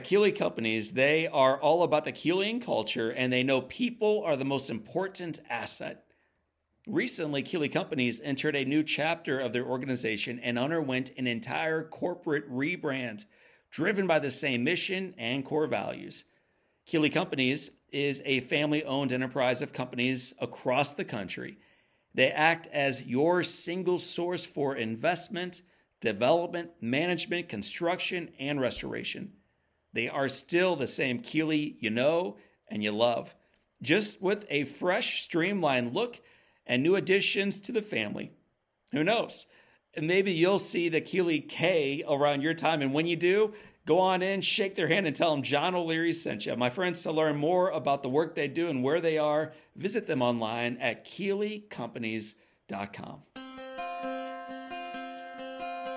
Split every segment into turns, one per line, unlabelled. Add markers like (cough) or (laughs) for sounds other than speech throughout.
Keeley Companies, they are all about the Keeleyan culture and they know people are the most important asset. Recently, Keeley Companies entered a new chapter of their organization and underwent an entire corporate rebrand driven by the same mission and core values. Keeley Companies is a family owned enterprise of companies across the country. They act as your single source for investment, development, management, construction, and restoration. They are still the same Keeley you know and you love, just with a fresh, streamlined look and new additions to the family. Who knows? And maybe you'll see the Keeley K around your time. And when you do, go on in, shake their hand, and tell them John O'Leary sent you. My friends, to learn more about the work they do and where they are, visit them online at KeeleyCompanies.com.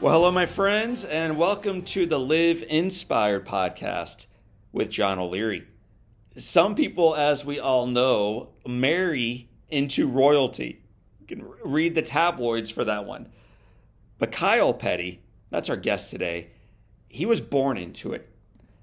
Well, hello, my friends, and welcome to the Live Inspired podcast with John O'Leary. Some people, as we all know, marry into royalty. You can read the tabloids for that one. But Kyle Petty, that's our guest today, he was born into it.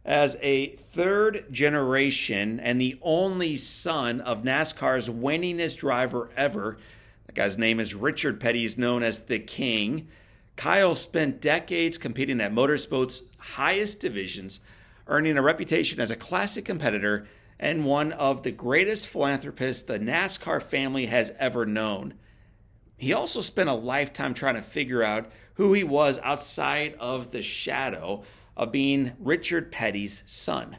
As a third generation and the only son of NASCAR's winningest driver ever, the guy's name is Richard Petty, he's known as the King. Kyle spent decades competing at motorsport's highest divisions, earning a reputation as a classic competitor and one of the greatest philanthropists the NASCAR family has ever known. He also spent a lifetime trying to figure out who he was outside of the shadow of being Richard Petty's son.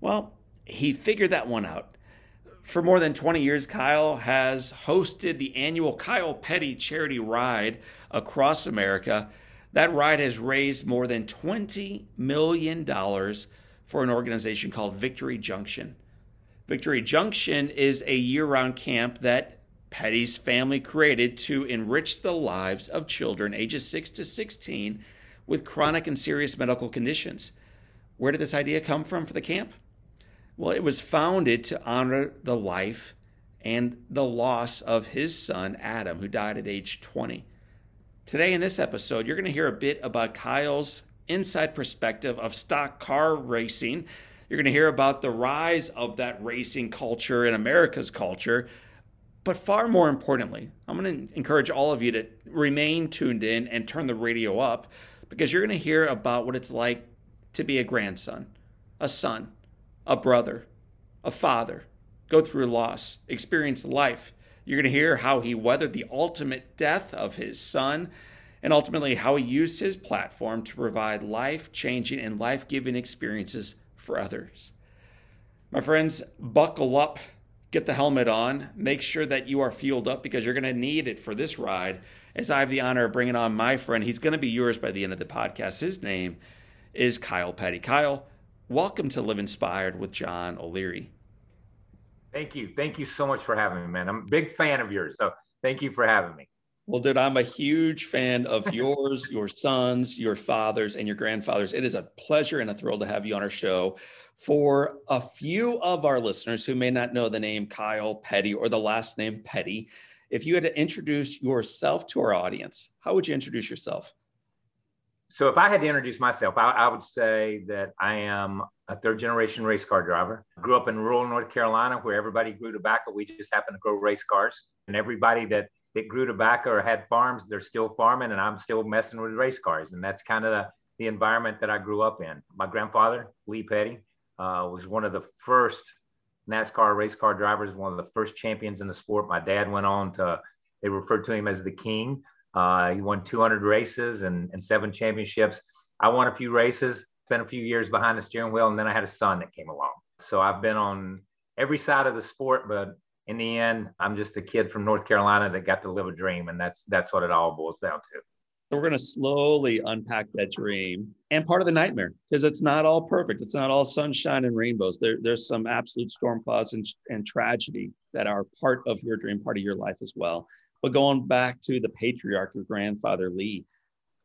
Well, he figured that one out. For more than 20 years, Kyle has hosted the annual Kyle Petty charity ride across America. That ride has raised more than $20 million for an organization called Victory Junction. Victory Junction is a year round camp that Petty's family created to enrich the lives of children ages 6 to 16 with chronic and serious medical conditions. Where did this idea come from for the camp? Well, it was founded to honor the life and the loss of his son, Adam, who died at age 20. Today, in this episode, you're going to hear a bit about Kyle's inside perspective of stock car racing. You're going to hear about the rise of that racing culture in America's culture. But far more importantly, I'm going to encourage all of you to remain tuned in and turn the radio up because you're going to hear about what it's like to be a grandson, a son, a brother, a father, go through loss, experience life. You're going to hear how he weathered the ultimate death of his son and ultimately how he used his platform to provide life changing and life giving experiences for others. My friends, buckle up, get the helmet on, make sure that you are fueled up because you're going to need it for this ride. As I have the honor of bringing on my friend, he's going to be yours by the end of the podcast. His name is Kyle Petty. Kyle, Welcome to Live Inspired with John O'Leary.
Thank you. Thank you so much for having me, man. I'm a big fan of yours. So thank you for having me.
Well, dude, I'm a huge fan of (laughs) yours, your sons, your fathers, and your grandfathers. It is a pleasure and a thrill to have you on our show. For a few of our listeners who may not know the name Kyle Petty or the last name Petty, if you had to introduce yourself to our audience, how would you introduce yourself?
So if I had to introduce myself, I, I, would say that I am a third generation race car driver. I grew up in rural North Carolina where everybody grew tobacco. We just happened to grow race cars. And everybody that, that grew tobacco or had farms, they're still farming and I'm still messing with race cars. And that's kind of the, the environment that I grew up in. My grandfather, Lee Petty, uh, was one of the first NASCAR race car drivers, one of the first champions in the sport. My dad went on to, they referred to him as the king. Uh, he won 200 races and, and seven championships. I won a few races, spent a few years behind the steering wheel, and then I had a son that came along. So I've been on every side of the sport, but in the end, I'm just a kid from North Carolina that got to live a dream, and that's that's what it all boils down to.
So we're going to slowly unpack that dream and part of the nightmare because it's not all perfect. It's not all sunshine and rainbows. There, there's some absolute storm clouds and, and tragedy that are part of your dream, part of your life as well. But going back to the patriarch, your grandfather Lee,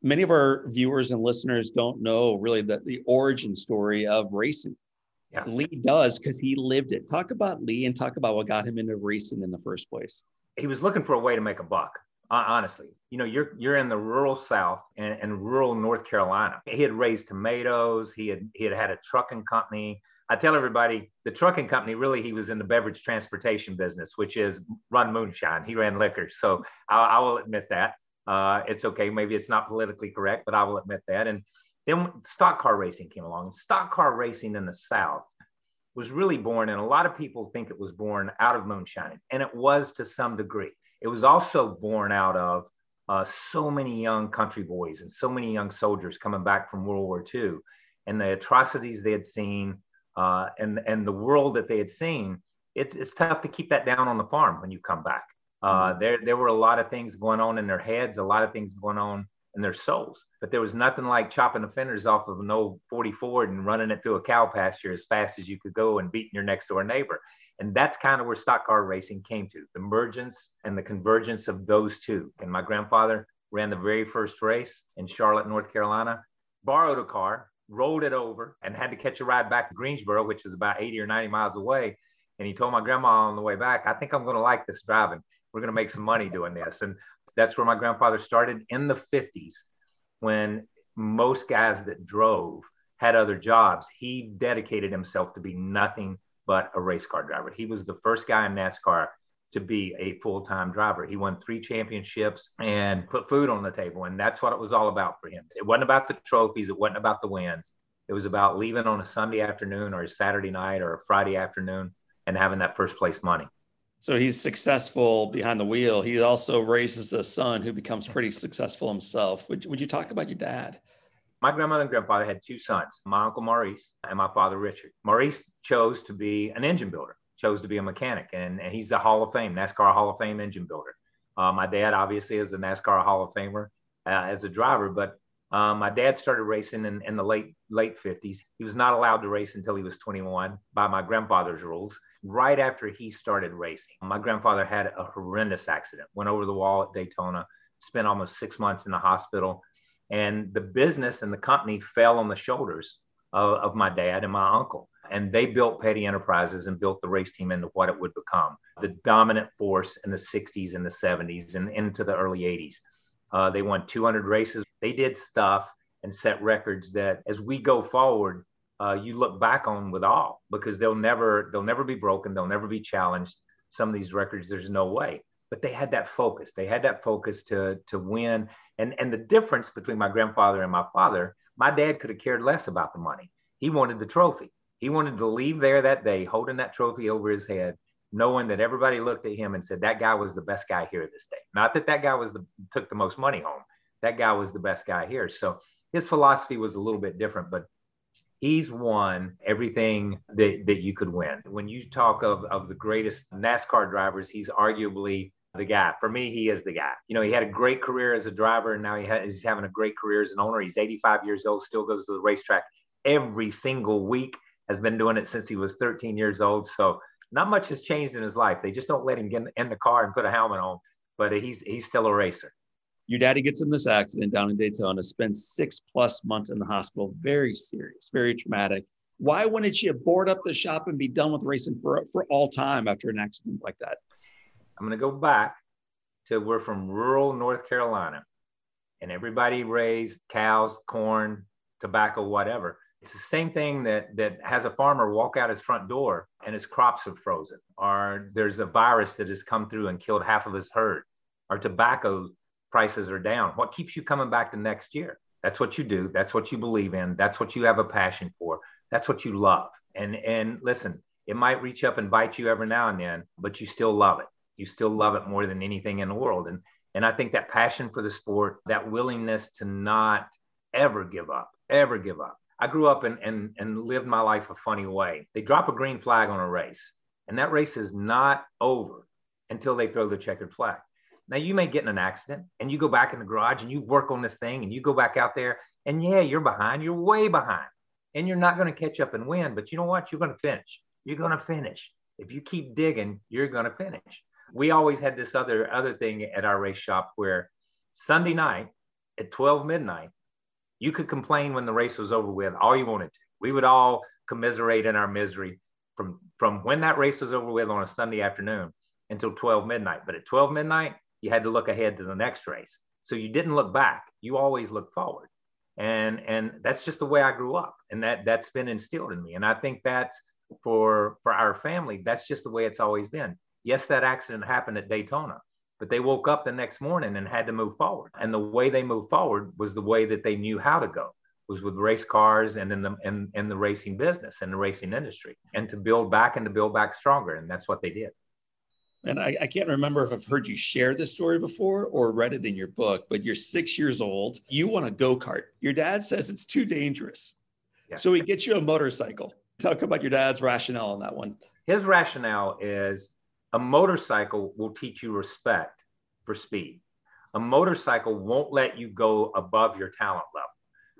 many of our viewers and listeners don't know really the, the origin story of racing. Yeah. Lee does because he lived it. Talk about Lee and talk about what got him into racing in the first place.
He was looking for a way to make a buck honestly you know you're you're in the rural south and, and, rural north carolina he had raised tomatoes he had he had had a trucking company i tell everybody the trucking company really he was in the beverage transportation business which is run moonshine. He ran liquor. So i, I will admit that. Uh, it's okay. Maybe it's not politically correct but i will admit that. And then stock car racing came along. Stock car racing in the south was really born and a lot of people think it was born out of moonshine and it was to some degree. It was also born out of uh, so many young country boys and so many young soldiers coming back from World War II and the atrocities they had seen uh, and, and the world that they had seen. It's, it's tough to keep that down on the farm when you come back. Uh, mm-hmm. there, there were a lot of things going on in their heads, a lot of things going on in their souls. But there was nothing like chopping the fenders off of an old 40 Ford and running it through a cow pasture as fast as you could go and beating your next door neighbor. And that's kind of where stock car racing came to the emergence and the convergence of those two. And my grandfather ran the very first race in Charlotte, North Carolina, borrowed a car, rolled it over, and had to catch a ride back to Greensboro, which was about 80 or 90 miles away. And he told my grandma on the way back, I think I'm going to like this driving. We're going to make some money doing this. And that's where my grandfather started in the 50s when most guys that drove had other jobs. He dedicated himself to be nothing but a race car driver. He was the first guy in NASCAR to be a full-time driver. He won three championships and put food on the table. And that's what it was all about for him. It wasn't about the trophies. It wasn't about the wins. It was about leaving on a Sunday afternoon or a Saturday night or a Friday afternoon and having that first place money.
So he's successful behind the wheel. He also raises a son who becomes pretty successful himself. Would, would you talk about your dad?
My grandmother and grandfather had two sons, my uncle Maurice and my father Richard. Maurice chose to be an engine builder, chose to be a mechanic, and, and he's a Hall of Fame, NASCAR Hall of Fame engine builder. Uh, my dad obviously is a NASCAR Hall of Famer uh, as a driver, but um, my dad started racing in, in the late late 50s. He was not allowed to race until he was 21 by my grandfather's rules. Right after he started racing, my grandfather had a horrendous accident, went over the wall at Daytona, spent almost six months in the hospital, and the business and the company fell on the shoulders of, of my dad and my uncle. And they built Petty Enterprises and built the race team into what it would become the dominant force in the 60s and the 70s and into the early 80s. Uh, they won 200 races. They did stuff and set records that, as we go forward, uh, you look back on with awe because they'll never they'll never be broken. They'll never be challenged. Some of these records, there's no way but they had that focus. They had that focus to to win. And and the difference between my grandfather and my father, my dad could have cared less about the money. He wanted the trophy. He wanted to leave there that day holding that trophy over his head, knowing that everybody looked at him and said that guy was the best guy here this day. Not that that guy was the took the most money home. That guy was the best guy here. So his philosophy was a little bit different, but he's won everything that, that you could win. When you talk of, of the greatest NASCAR drivers, he's arguably the guy. For me, he is the guy. You know, he had a great career as a driver, and now he ha- he's having a great career as an owner. He's 85 years old, still goes to the racetrack every single week, has been doing it since he was 13 years old. So not much has changed in his life. They just don't let him get in the car and put a helmet on, but he's he's still a racer.
Your daddy gets in this accident down in Daytona, spends six plus months in the hospital, very serious, very traumatic. Why wouldn't you board up the shop and be done with racing for, for all time after an accident like that?
I'm going to go back to we're from rural North Carolina and everybody raised cows, corn, tobacco, whatever. It's the same thing that, that has a farmer walk out his front door and his crops have frozen, or there's a virus that has come through and killed half of his herd, or tobacco prices are down. What keeps you coming back the next year? That's what you do. That's what you believe in. That's what you have a passion for. That's what you love. And and listen, it might reach up and bite you every now and then, but you still love it you still love it more than anything in the world. And and I think that passion for the sport, that willingness to not ever give up, ever give up. I grew up and and and lived my life a funny way. They drop a green flag on a race, and that race is not over until they throw the checkered flag. Now you may get in an accident and you go back in the garage and you work on this thing and you go back out there and yeah, you're behind, you're way behind. And you're not going to catch up and win, but you know what? You're going to finish. You're going to finish. If you keep digging, you're going to finish. We always had this other other thing at our race shop where Sunday night at 12 midnight, you could complain when the race was over with all you wanted to. We would all commiserate in our misery from from when that race was over with on a Sunday afternoon until 12 midnight. But at 12 midnight, you had to look ahead to the next race. So you didn't look back. You always looked forward. And and that's just the way I grew up. And that that's been instilled in me. And I think that's for for our family, that's just the way it's always been. Yes, that accident happened at Daytona, but they woke up the next morning and had to move forward. And the way they moved forward was the way that they knew how to go was with race cars and in the in, in the racing business and the racing industry and to build back and to build back stronger and that's what they did
and I, I, can't remember if I've heard you share this story before or read it in your book, but you're six years old. You want a go kart. Your dad says it's too dangerous. Yes. So he gets you a motorcycle. Talk about your dad's rationale on that one.
His rationale is a motorcycle will teach you respect for speed. A motorcycle won't let you go above your talent level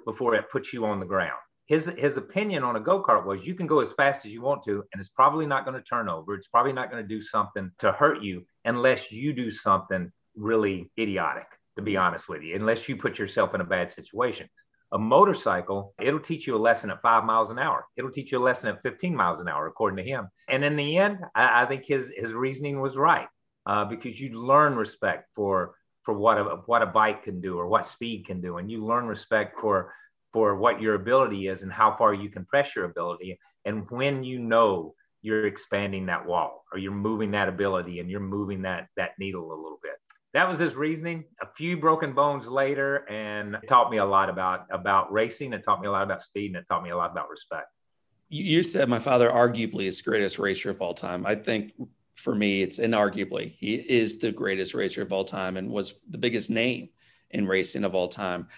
before it puts you on the ground. His, his opinion on a go kart was you can go as fast as you want to, and it's probably not going to turn over. It's probably not going to do something to hurt you unless you do something really idiotic, to be honest with you, unless you put yourself in a bad situation. A motorcycle, it'll teach you a lesson at five miles an hour. It'll teach you a lesson at 15 miles an hour, according to him. And in the end, I, I think his, his reasoning was right uh, because you learn respect for for what a what a bike can do or what speed can do, and you learn respect for for what your ability is and how far you can press your ability. And when you know you're expanding that wall or you're moving that ability and you're moving that that needle a little bit. That was his reasoning. A few broken bones later, and it taught me a lot about about racing. It taught me a lot about speed, and it taught me a lot about respect.
You said my father arguably is the greatest racer of all time. I think for me, it's inarguably he is the greatest racer of all time and was the biggest name in racing of all time.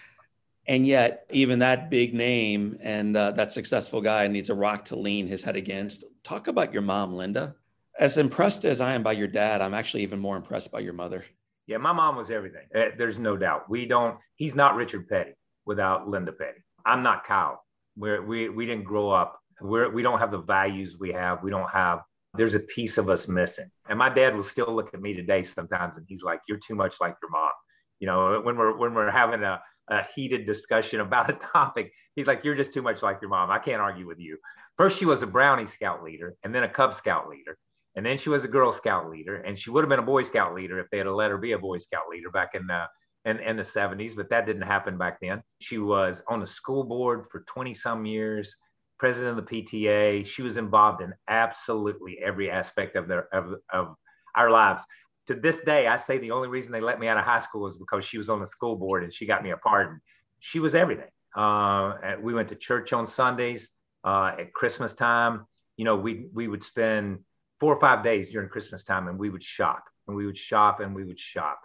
And yet, even that big name and uh, that successful guy needs a rock to lean his head against. Talk about your mom, Linda. As impressed as I am by your dad, I'm actually even more impressed by your mother.
Yeah, my mom was everything. Uh, there's no doubt. We don't. He's not Richard Petty without Linda Petty. I'm not Kyle. We're, we we didn't grow up. We're, we don't have the values we have. We don't have there's a piece of us missing. And my dad will still look at me today sometimes and he's like, You're too much like your mom. You know, when we're when we're having a, a heated discussion about a topic, he's like, You're just too much like your mom. I can't argue with you. First, she was a Brownie Scout leader and then a Cub Scout leader. And then she was a Girl Scout leader. And she would have been a Boy Scout leader if they had let her be a Boy Scout leader back in the in, in the 70s, but that didn't happen back then. She was on the school board for 20 some years president of the PTA. She was involved in absolutely every aspect of their of, of our lives. To this day, I say the only reason they let me out of high school was because she was on the school board and she got me a pardon. She was everything. Uh, we went to church on Sundays. Uh, at Christmas time, you know, we we would spend four or five days during Christmas time, and we would shop and we would shop and we would shop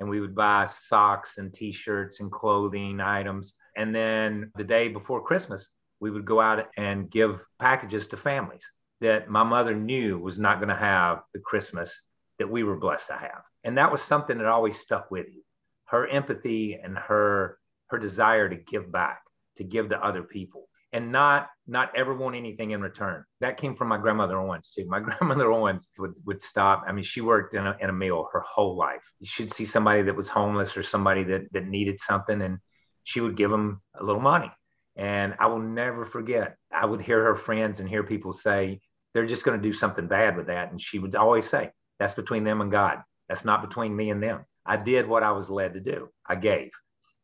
and we would buy socks and T-shirts and clothing items. And then the day before Christmas, we would go out and give packages to families that my mother knew was not going to have the Christmas that we were blessed to have. And that was something that always stuck with you. Her empathy and her her desire to give back, to give to other people and not not ever want anything in return. That came from my grandmother Owens too. My (laughs) grandmother Owens would, would stop. I mean, she worked in a, in a mill her whole life. She'd see somebody that was homeless or somebody that, that needed something and she would give them a little money. And I will never forget, I would hear her friends and hear people say, they're just going to do something bad with that. And she would always say, that's between them and God. That's not between me and them. I did what I was led to do. I gave.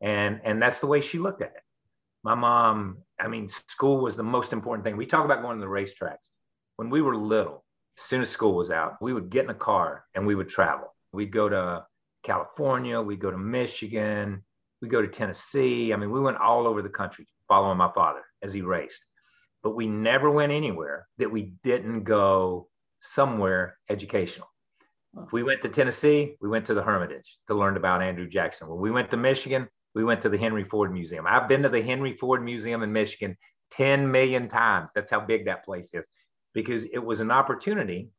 And, and that's the way she looked at it. My mom, I mean, school was the most important thing. We talk about going to the racetracks. When we were little, as soon as school was out, we would get in a car and we would travel. We'd go to California, we'd go to Michigan, we'd go to Tennessee. I mean, we went all over the country following my father as he raced. But we never went anywhere that we didn't go somewhere educational. If we went to Tennessee, we went to the Hermitage to learn about Andrew Jackson. When we went to Michigan, we went to the Henry Ford Museum. I've been to the Henry Ford Museum in Michigan 10 million times. That's how big that place is because it was an opportunity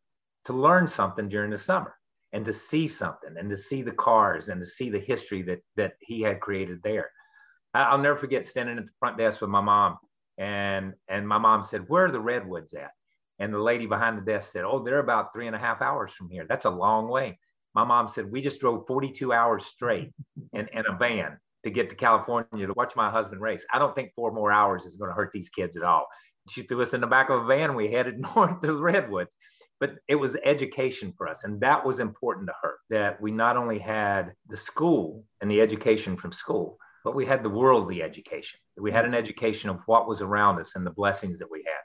to learn something during the summer. and to see something and to see the cars and to see the history that that he had created there. I'll never forget standing at the front desk with my mom and and my mom said, "Where are the redwoods at?" And the lady behind the desk said, "Oh, they're about three and a half hours from here. That's a long way." My mom said, "We just drove 42 hours straight in, in a van to get to California to watch my husband race. I don't think four more hours is going to hurt these kids at all." She threw us in the back of a van. We headed (laughs) north to the redwoods but it was education for us and that was important to her that we not only had the school and the education from school but we had the worldly education we had an mm-hmm. education of what was around us and the blessings that we had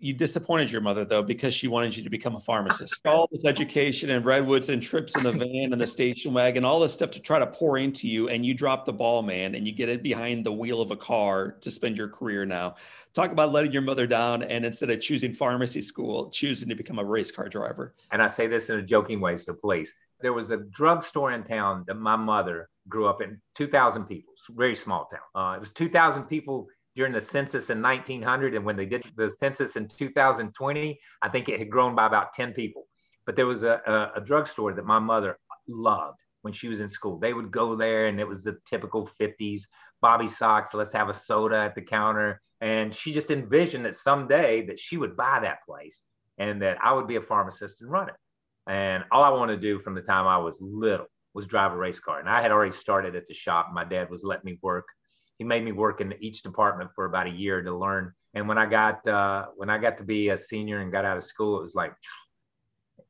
you disappointed your mother though because she wanted you to become a pharmacist. (laughs) all this education and redwoods and trips in the van and the station wagon, all this stuff to try to pour into you, and you drop the ball, man, and you get it behind the wheel of a car to spend your career now. Talk about letting your mother down, and instead of choosing pharmacy school, choosing to become a race car driver.
And I say this in a joking way, so please. There was a drugstore in town that my mother grew up in, 2,000 people, very small town. Uh, it was 2,000 people during the census in 1900 and when they did the census in 2020 i think it had grown by about 10 people. But there was a, a, a drugstore that my mother loved when she was in school. They would go there and it was the typical 50s bobby socks, let's have a soda at the counter. And she just envisioned that someday that she would buy that place and that i would be a pharmacist and run it. And all i wanted to do from the time i was little was drive a race car. And i had already started at the shop. My dad was letting me work he made me work in each department for about a year to learn. And when I got uh, when I got to be a senior and got out of school, it was like,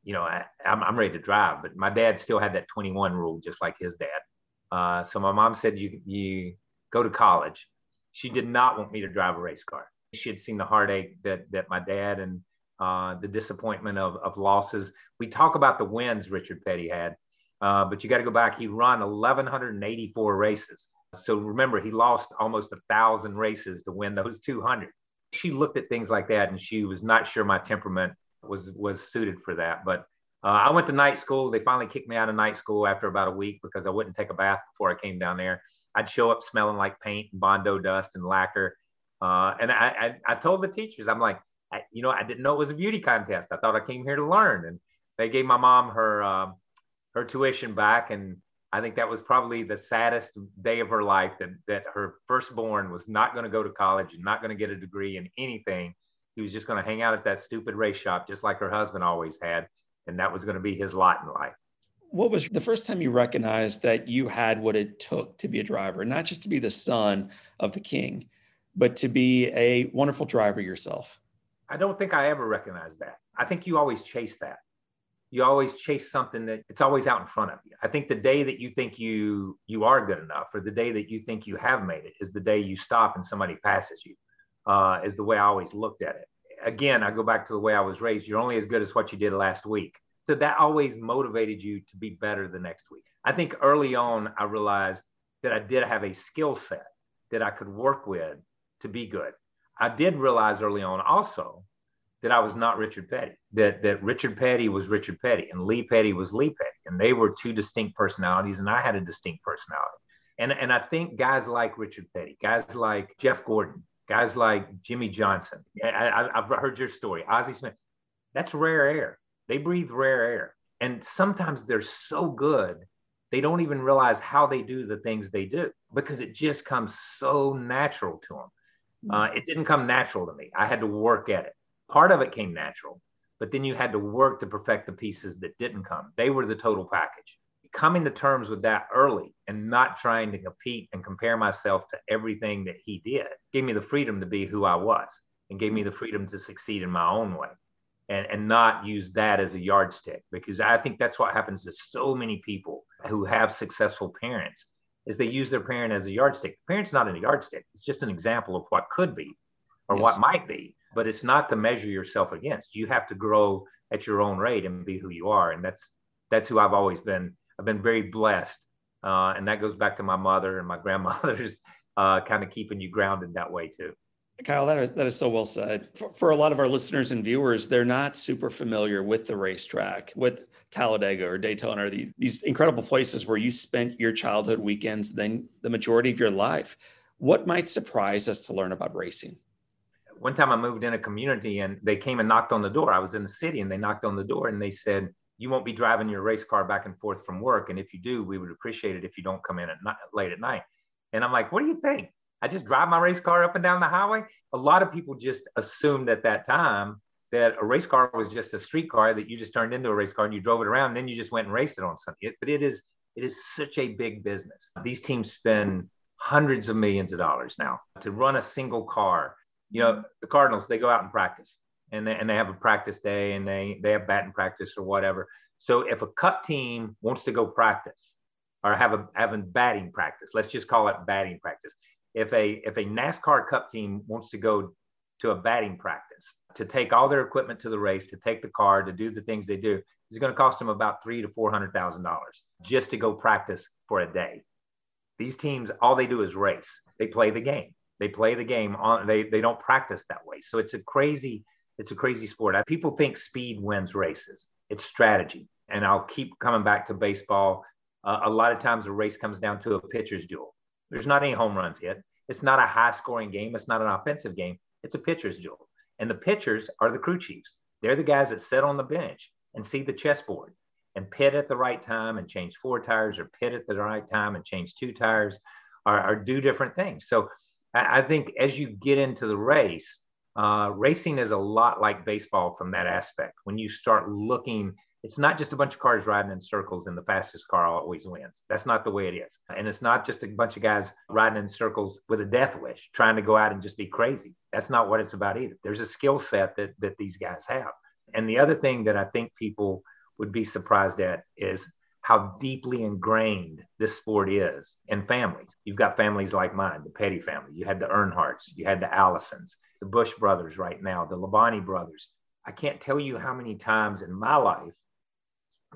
you know, I, am I'm, I'm ready to drive. But my dad still had that 21 rule, just like his dad. Uh, so my mom said, "You you go to college." She did not want me to drive a race car. She had seen the heartache that that my dad and uh, the disappointment of, of losses. We talk about the wins Richard Petty had, uh, but you got to go back. He run 1,184 races. So remember, he lost almost a thousand races to win those 200. She looked at things like that, and she was not sure my temperament was was suited for that. But uh, I went to night school. They finally kicked me out of night school after about a week because I wouldn't take a bath before I came down there. I'd show up smelling like paint and bondo dust and lacquer. Uh, and I, I, I, told the teachers, I'm like, I, you know, I didn't know it was a beauty contest. I thought I came here to learn. And they gave my mom her um, her tuition back, and I think that was probably the saddest day of her life that, that her firstborn was not going to go to college and not going to get a degree in anything. He was just going to hang out at that stupid race shop, just like her husband always had. And that was going to be his lot in life.
What was the first time you recognized that you had what it took to be a driver, not just to be the son of the king, but to be a wonderful driver yourself?
I don't think I ever recognized that. I think you always chase that you always chase something that it's always out in front of you. I think the day that you think you you are good enough, or the day that you think you have made it, is the day you stop and somebody passes you. Uh, is the way I always looked at it. Again, I go back to the way I was raised. You're only as good as what you did last week. So that always motivated you to be better the next week. I think early on, I realized that I did have a skill set that I could work with to be good. I did realize early on also that I was not Richard Petty, that, that Richard Petty was Richard Petty and Lee Petty was Lee Petty. And they were two distinct personalities, and I had a distinct personality. And, and I think guys like Richard Petty, guys like Jeff Gordon, guys like Jimmie Johnson, I, have heard your story, Ozzie Smith, that's rare air. They breathe rare air. And sometimes they're so good, they don't even realize how they do the things they do because it just comes so natural to them. Uh, it didn't come natural to me. I had to work at it part of it came natural, but then you had to work to perfect the pieces that didn't come. They were the total package. Coming to terms with that early and not trying to compete and compare myself to everything that he did gave me the freedom to be who I was and gave me the freedom to succeed in my own way and, and not use that as a yardstick because I think that's what happens to so many people who have successful parents is they use their parent as a yardstick. The parent's not a yardstick. It's just an example of what could be or yes. what might be but it's not to measure yourself against. You have to grow at your own rate and be who you are. And that's that's who I've always been. I've been very blessed. Uh, and that goes back to my mother and my (laughs) grandmother's uh, kind of keeping you grounded that way too.
Kyle, that is, that is so well said. For, for, a lot of our listeners and viewers, they're not super familiar with the racetrack, with Talladega or Daytona, or the, these incredible places where you spent your childhood weekends, then the majority of your life. What might surprise us to learn about racing?
One time I moved in a community and they came and knocked on the door. I was in the city and they knocked on the door and they said, you won't be driving your race car back and forth from work. And if you do, we would appreciate it if you don't come in at night, late at night. And I'm like, what do you think? I just drive my race car up and down the highway. A lot of people just assumed at that time that a race car was just a street car that you just turned into a race car and you drove it around and then you just went and raced it on something. But it is it is such a big business. These teams spend hundreds of millions of dollars now to run a single car. You know, the Cardinals, they go out and practice and they, and they have a practice day and they, they have batting practice or whatever. So if a cup team wants to go practice or have a having batting practice, let's just call it batting practice. If a if a NASCAR cup team wants to go to a batting practice to take all their equipment to the race, to take the car, to do the things they do, it's going to cost them about three to four hundred thousand dollars just to go practice for a day. These teams, all they do is race. They play the game. They play the game on. They they don't practice that way. So it's a crazy it's a crazy sport. People think speed wins races. It's strategy. And I'll keep coming back to baseball. Uh, a lot of times a race comes down to a pitcher's duel. There's not any home runs yet. It's not a high scoring game. It's not an offensive game. It's a pitcher's duel. And the pitchers are the crew chiefs. They're the guys that sit on the bench and see the chessboard and pit at the right time and change four tires or pit at the right time and change two tires or, or do different things. So I, think as you get into the race, uh, racing is a lot like baseball from that aspect. When you start looking, it's not just a bunch of cars riding in circles and the fastest car always wins. That's not the way it is. And it's not just a bunch of guys riding in circles with a death wish, trying to go out and just be crazy. That's not what it's about either. There's a skill set that, that these guys have. And the other thing that I think people would be surprised at is how deeply ingrained this sport is in families. You've got families like mine, the Petty family. You had the Earnhardts, you had the Allisons, the Busch brothers right now, the Labonte brothers. I can't tell you how many times in my life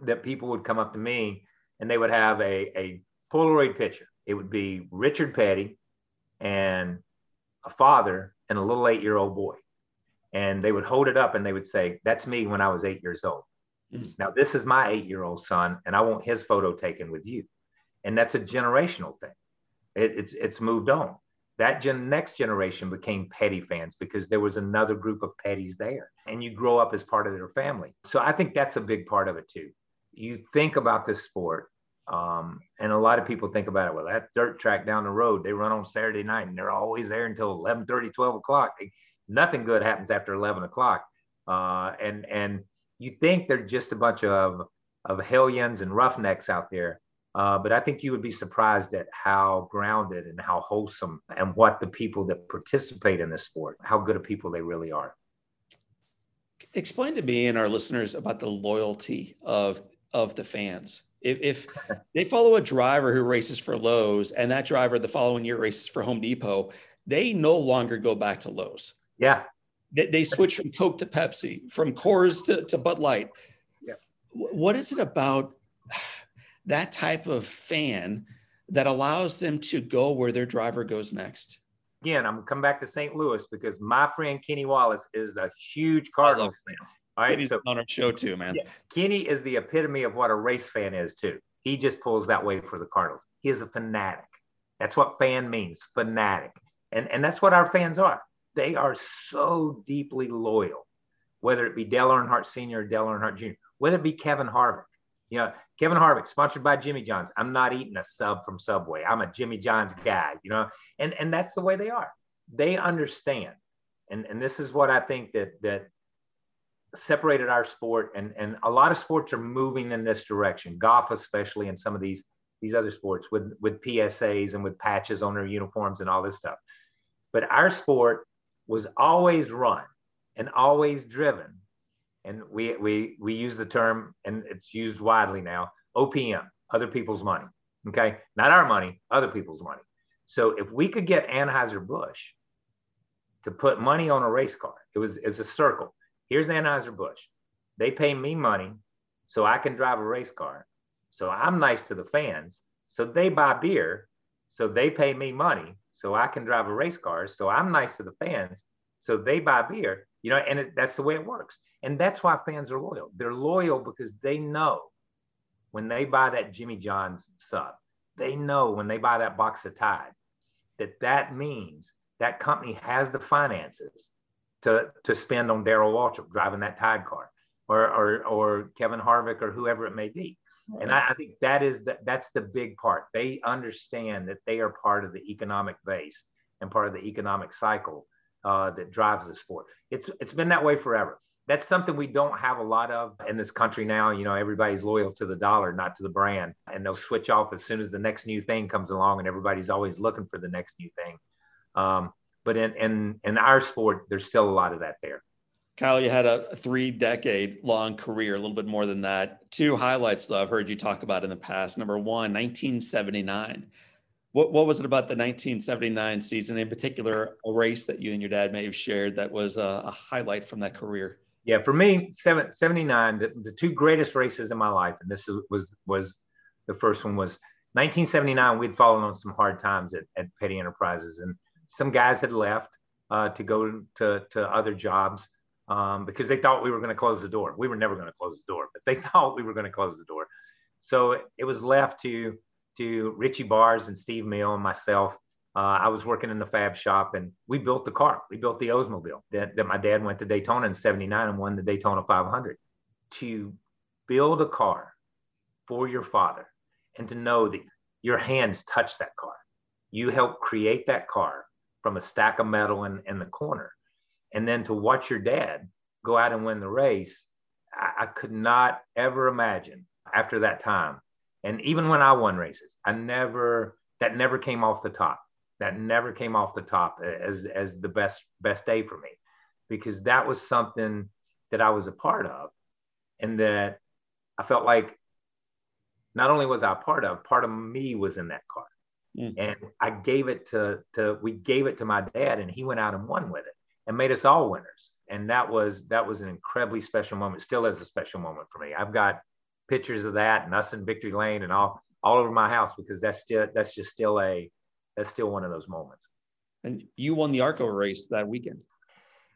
that people would come up to me and they would have a, a Polaroid picture. It would be Richard Petty and a father and a little eight year old boy. And they would hold it up and they would say, That's me when I was eight years old. Mm-hmm. Now, this is my eight year old son, and I want his photo taken with you. And that's a generational thing. It, it's, it's moved on that gen- next generation became petty fans because there was another group of petties there and you grow up as part of their family so i think that's a big part of it too you think about this sport um, and a lot of people think about it well that dirt track down the road they run on saturday night and they're always there until 11 30 12 o'clock nothing good happens after 11 o'clock uh, and and you think they're just a bunch of of hellions and roughnecks out there uh, but I think you would be surprised at how grounded and how wholesome and what the people that participate in this sport, how good of people they really are.
Explain to me and our listeners about the loyalty of of the fans. If, if (laughs) they follow a driver who races for Lowe's and that driver the following year races for Home Depot, they no longer go back to Lowe's.
Yeah.
They, they switch from Coke to Pepsi, from Coors to, to Bud Light. Yeah. What is it about? that type of fan that allows them to go where their driver goes next.
Again, I'm gonna come back to St. Louis because my friend Kenny Wallace is a huge Cardinals fan.
All right, Kenny's so on our show too, man. Yeah,
Kenny is the epitome of what a race fan is too. He just pulls that way for the Cardinals. He is a fanatic. That's what fan means, fanatic. And and that's what our fans are. They are so deeply loyal, whether it be Dale Earnhardt Sr. or Dale Earnhardt Jr., whether it be Kevin Harvick. You know, Kevin Harvick, sponsored by Jimmy John's. I'm not eating a sub from Subway. I'm a Jimmy John's guy, you know, and, and that's the way they are. They understand. And, and this is what I think that, that separated our sport. And, and a lot of sports are moving in this direction, golf, especially, and some of these, these other sports with, with PSAs and with patches on their uniforms and all this stuff. But our sport was always run and always driven. And we we we use the term and it's used widely now opm other people's money okay? Not our money other people's money. So if we could get anheuser-busch to put money on a race car it was it's a circle. Here's anheuser-busch. They pay me money so i can drive a race car. So i'm nice to the fans. So they buy beer so they pay me money so i can drive a race car so i'm nice to the fans so they buy beer you know, and it, that's the way it works. And that's why fans are loyal. They're loyal because they know when they buy that Jimmy John's sub, they know when they buy that box of Tide that that means that company has the finances to, to spend on Darrell Waltrip driving that Tide car. or or, or Kevin Harvick or whoever it may be. Right. And I, I, think that is the, that's the big part. They understand that they are part of the economic base and part of the economic cycle uh, that drives the sport. It's it's been that way forever. That's something we don't have a lot of in this country now. You know, everybody's loyal to the dollar, not to the brand, and they'll switch off as soon as the next new thing comes along, and everybody's always looking for the next new thing. Um, but in, in in our sport, there's still a lot of that there.
Kyle, you had a three decade long career, a little bit more than that. Two highlights, though, I've heard you talk about in the past. Number one, 1979. What, what was it about the 1979 season, in particular, a race that you and your dad may have shared that was a, a highlight from that career?
Yeah, for me, seven, 79, the, the two greatest races in my life, and this was was the first one was 1979. We'd fallen on some hard times at, at Petty Enterprises, and some guys had left uh, to go to, to other jobs um, because they thought we were going to close the door. We were never going to close the door, but they (laughs) thought we were going to close the door. So it was left to to Richie Bars and Steve Mill and myself. Uh, I was working in the fab shop and we built the car. We built the Oldsmobile that, that my dad went to Daytona in 79 and won the Daytona 500. To build a car for your father and to know that your hands touched that car. You helped create that car from a stack of metal in, in the corner and then to watch your dad go out and win the race, I, I could not ever imagine after that time. And even when I won races, I never that never came off the top. That never came off the top as as the best best day for me, because that was something that I was a part of, and that I felt like not only was I a part of, part of me was in that car. Mm. And I gave it to to we gave it to my dad, and he went out and won with it and made us all winners. And that was that was an incredibly special moment. Still is a special moment for me. I've got pictures of that and us in Victory Lane and all all over my house because that's still that's just still a that's still one of those moments.
And you won the ARCA race that weekend.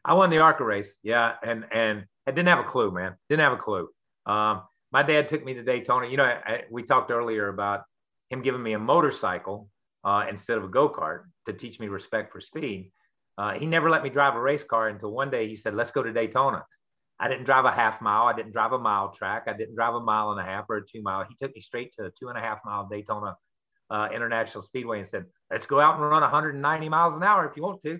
I won the ARCA race, yeah, and and I didn't have a clue, man. Didn't have a clue. Um, my dad took me to Daytona. You know, I, we talked earlier about him giving me a motorcycle uh, instead of a go kart to teach me respect for speed. Uh, he never let me drive a race car until one day he said, let's go to Daytona. I didn't drive a half mile. I didn't drive a mile track. I didn't drive a mile and a half or a two mile. He took me straight to a two and a half mile Daytona uh, International Speedway and said, let's go out and run 190 miles an hour if you want to.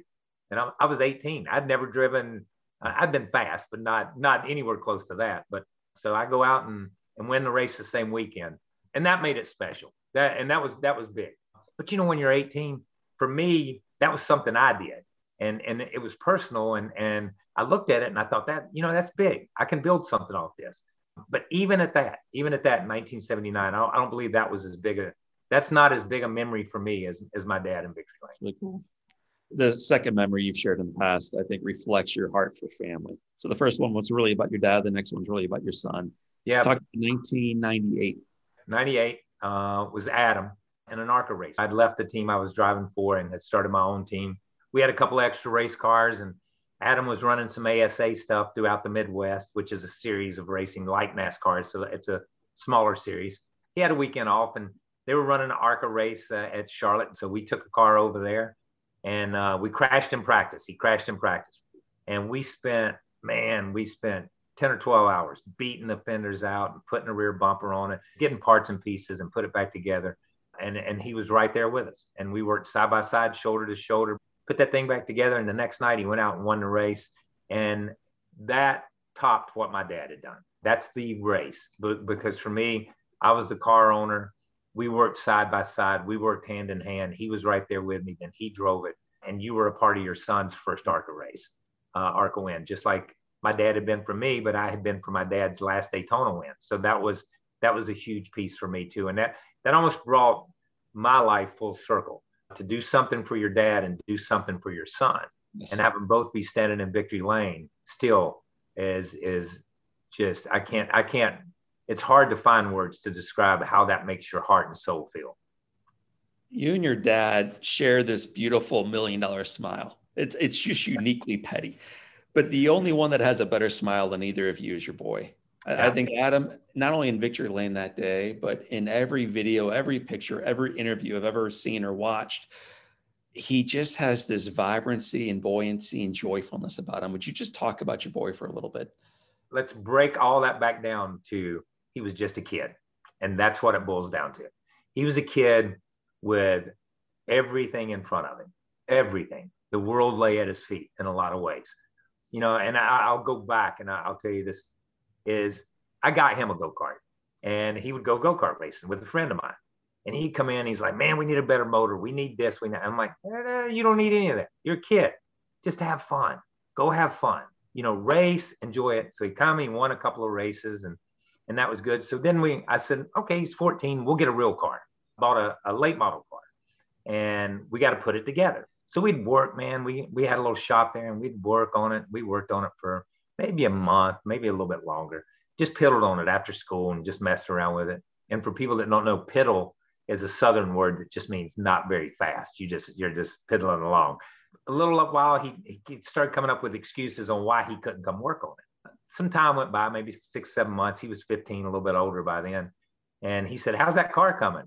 And I, I was 18. I'd never driven, uh, I'd been fast, but not, not anywhere close to that. But so I go out and, and win the race the same weekend. And that made it special. That, and that was, that was big. But you know, when you're 18, for me, that was something I did and and it was personal and and I looked at it and I thought that you know that's big. I can build something off this. But even at that, even at that, 1979, I don't, I don't believe that was as big a. That's not as big a memory for me as as my dad in Victory Lane. Really cool.
The second memory you've shared in the past, I think, reflects your heart for family. So the first one was really about your dad. The next one's really about your son.
Yeah.
Talk 1998.
98 uh, was Adam in an ARCA race. I'd left the team I was driving for and had started my own team we had a couple extra race cars and Adam was running some ASA stuff throughout the Midwest, which is a series of racing like NASCAR. So it's a smaller series. He had a weekend off and they were running an ARCA race uh, at Charlotte. So we took a car over there and uh, we crashed in practice. He crashed in practice. And we spent, man, we spent 10 or 12 hours beating the fenders out and putting a rear bumper on it, getting parts and pieces and put it back together. And, and he was right there with us. And we worked side by side, shoulder to shoulder, put that thing back together. And the next night he went out and won the race. And that topped what my dad had done. That's the race. But because for me, I was the car owner. We worked side by side. We worked hand in hand. He was right there with me. Then he drove it. And you were a part of your son's first ARCA race, uh, ARCA win, just like my dad had been for me, but I had been for my dad's last Daytona win. So that was that was a huge piece for me too. And that that almost brought my life full circle to do something for your dad and do something for your son yes. and have them both be standing in victory lane still is is just i can't i can't it's hard to find words to describe how that makes your heart and soul feel.
You and your dad share this beautiful million dollar smile. It's it's just uniquely petty but the only one that has a better smile than either of you is your boy I, I think Adam, not only in Victory Lane that day, but in every video, every picture, every interview I've ever seen or watched, he just has this vibrancy and buoyancy and joyfulness about him. Would you just talk about your boy for a little bit?
let's break all that back down to he was just a kid. And that's what it boils down to. He was a kid with everything in front of him, everything. The world lay at his feet in a lot of ways. You know, and I, will go back and I'll tell you this is I got him a go kart and he would go go kart racing with a friend of mine. And he'd come in, he's like, man, we need a better motor. We need this. We need. I'm like, eh, you don't need any of that. You're a kid. Just have fun. Go have fun. You know, race, enjoy it. So he come, he won a couple of races and and that was good. So then we, I said, okay, he's 14. We'll get a real car. Bought a, a late model car, and we got to put it together. So we'd work, man. We we had a little shop there, and we'd work on it. We worked on it for maybe a month, maybe a little bit longer. Just piddled on it after school and just messed around with it. And for people that don't know, piddle is a southern word that just means not very fast. You just you're just piddling along. A little while, he, he started coming up with excuses on why he couldn't come work on it some time went by, maybe six, seven months. He was 15, a little bit older by then. And he said, How's that car coming?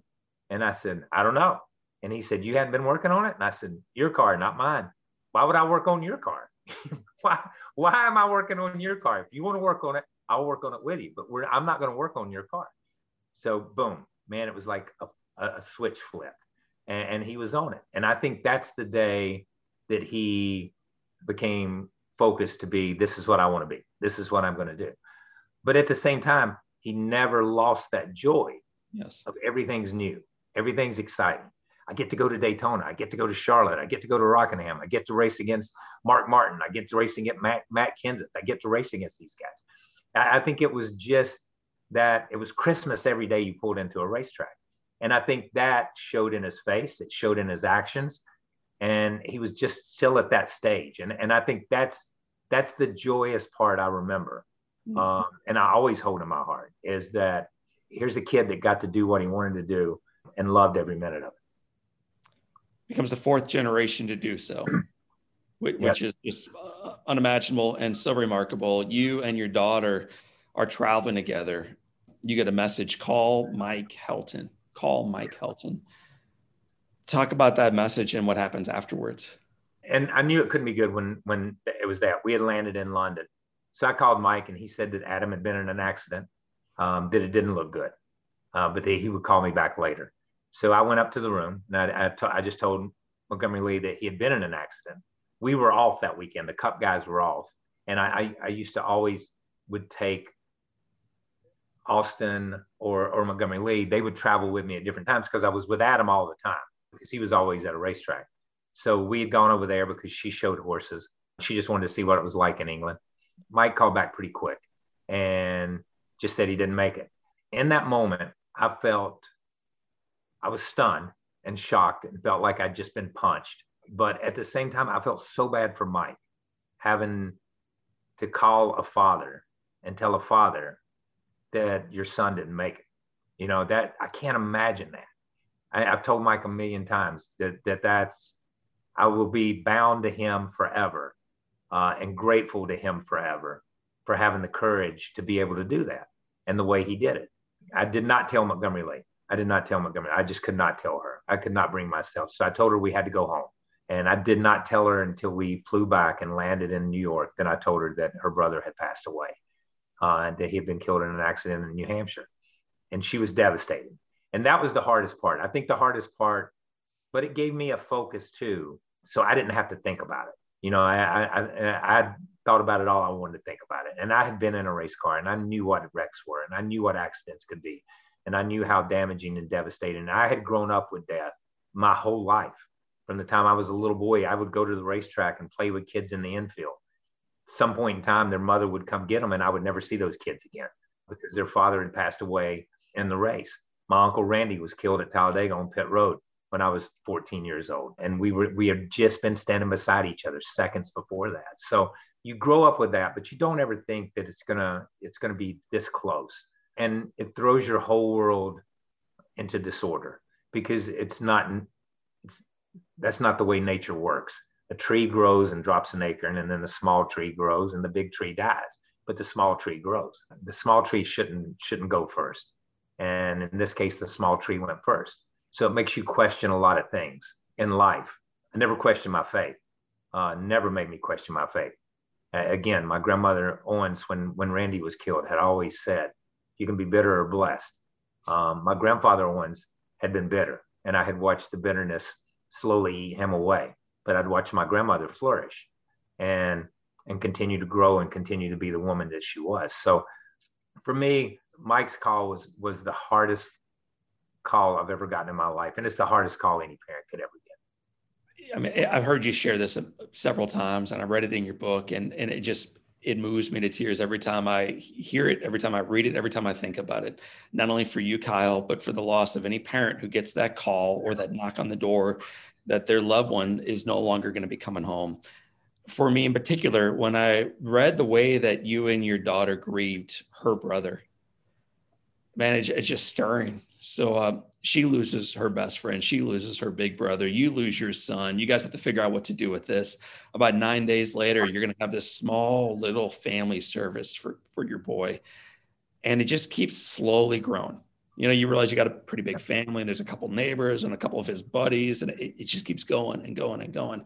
And I said, I don't know. And he said, You hadn't been working on it? And I said, Your car, not mine. Why would I work on your car? (laughs) why, why am I working on your car? If you want to work on it, I'll work on it with you, but I'm not going to work on your car. So, boom, man, it was like a, a switch flipped and, and he was on it. And I think that's the day that he became focused to be this is what I want to be. This is what I'm going to do. But at the same time, he never lost that joy
yes.
of everything's new, everything's exciting. I get to go to Daytona. I get to go to Charlotte. I get to go to Rockingham. I get to race against Mark Martin. I get to race against Matt, Matt Kenseth. I get to race against these guys. I, I think it was just that it was Christmas every day you pulled into a racetrack. And I think that showed in his face, it showed in his actions and he was just still at that stage and and i think that's that's the joyous part i remember mm-hmm. um, and i always hold in my heart is that here's a kid that got to do what he wanted to do and loved every minute of it
becomes the fourth generation to do so (clears throat) which, yes. is just uh, unimaginable and so remarkable. You and your daughter are traveling together. You get a message call mike helton. Call mike helton. Talk about that message and what happens afterwards.
And i knew it couldn't be good when when it was that. We had landed in london. So i called mike and he said that adam had been in an accident um, that it didn't look good uh, but they, he would call me back later so i went up to the room and I, I, to, I just told montgomery lee that he had been in an accident we were off that weekend the cup guys were off and i, I, I used to always would take austin or, or montgomery lee they would travel with me at different times because i was with adam all the time because he was always at a racetrack. So we had gone over there because she showed horses. She just wanted to see what it was like in England. Mike called back pretty quick and just said he didn't make it. In that moment, I felt I was stunned and shocked and felt like I'd just been punched. But at the same time, I felt so bad for Mike having to call a father and tell a father that your son didn't make it. You know, that I can't imagine that. I, have told Mike a million times that, that that's, I will be bound to him forever uh, and grateful to him forever for having the courage to be able to do that and the way he did it. I did not tell Montgomery Lee. I did not tell Montgomery. I just could not tell her. I could not bring myself. So I told her we had to go home. And I did not tell her until we flew back and landed in New York. Then I told her that her brother had passed away uh, and that he had been killed in an accident in New Hampshire. And she was devastated and that was the hardest part i think the hardest part but it gave me a focus too so i didn't have to think about it you know i i i, thought about it all i wanted to think about it and i had been in a race car and i knew what wrecks were and i knew what accidents could be and i knew how damaging and devastating i had grown up with death my whole life from the time i was a little boy i would go to the racetrack and play with kids in the infield some point in time their mother would come get them and i would never see those kids again because their father had passed away in the race my uncle Randy was killed at Talladega on pit road when I was 14 years old. And we were we had just been standing beside each other seconds before that. So you grow up with that, but you don't ever think that it's gonna it's gonna be this close. And it throws your whole world into disorder because it's not it's that's not the way nature works. A tree grows and drops an acorn, and then the small tree grows and the big tree dies. But the small tree grows. The small tree shouldn't shouldn't go first and in this case, the small tree went first. So it makes you question a lot of things in life. I never questioned my faith. Uh, never made me question my faith. again, my grandmother Owens, when when Randy was killed, had always said, "You can be bitter or blessed." Um, my grandfather Owens had been bitter, and I had watched the bitterness slowly eat him away. But I'd watched my grandmother flourish, and and continue to grow and continue to be the woman that she was. So, for me, Mike's call was was the hardest call I've ever gotten in my life, and it's the hardest call any parent could ever get.
I mean, I've heard you share this several times, and I read it in your book, and and it just it moves me to tears every time I hear it, every time I read it, every time I think about it. Not only for you, Kyle, but for the loss of any parent who gets that call or that knock on the door that their loved one is no longer going to be coming home. For me in particular, when I read the way that you and your daughter grieved her brother, man, it's, it's just stirring. So uh, she loses her best friend. She loses her big brother. You lose your son. You guys have to figure out what to do with this. About nine days later, you're going to have this small little family service for, for your boy. And it just keeps slowly growing. You know, you realize you got a pretty big family, and there's a couple neighbors and a couple of his buddies, and it, it just keeps going and going and going.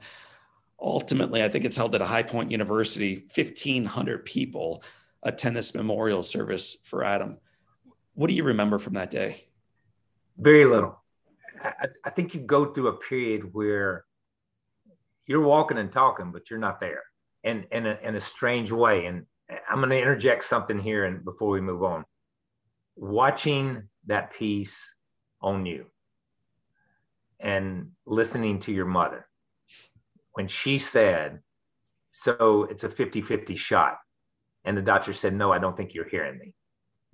Ultimately, I think it's held at a High Point University. 1,500 people attend this memorial service for Adam. What do you remember from that day?
Very little. I, I think you go through a period where you're walking and talking, but you're not there, and in a, in a strange way. And I'm going to interject something here, and before we move on, watching that piece on you and listening to your mother when she said, "So it's a 50-50 shot," and the doctor said, "No, I don't think you're hearing me."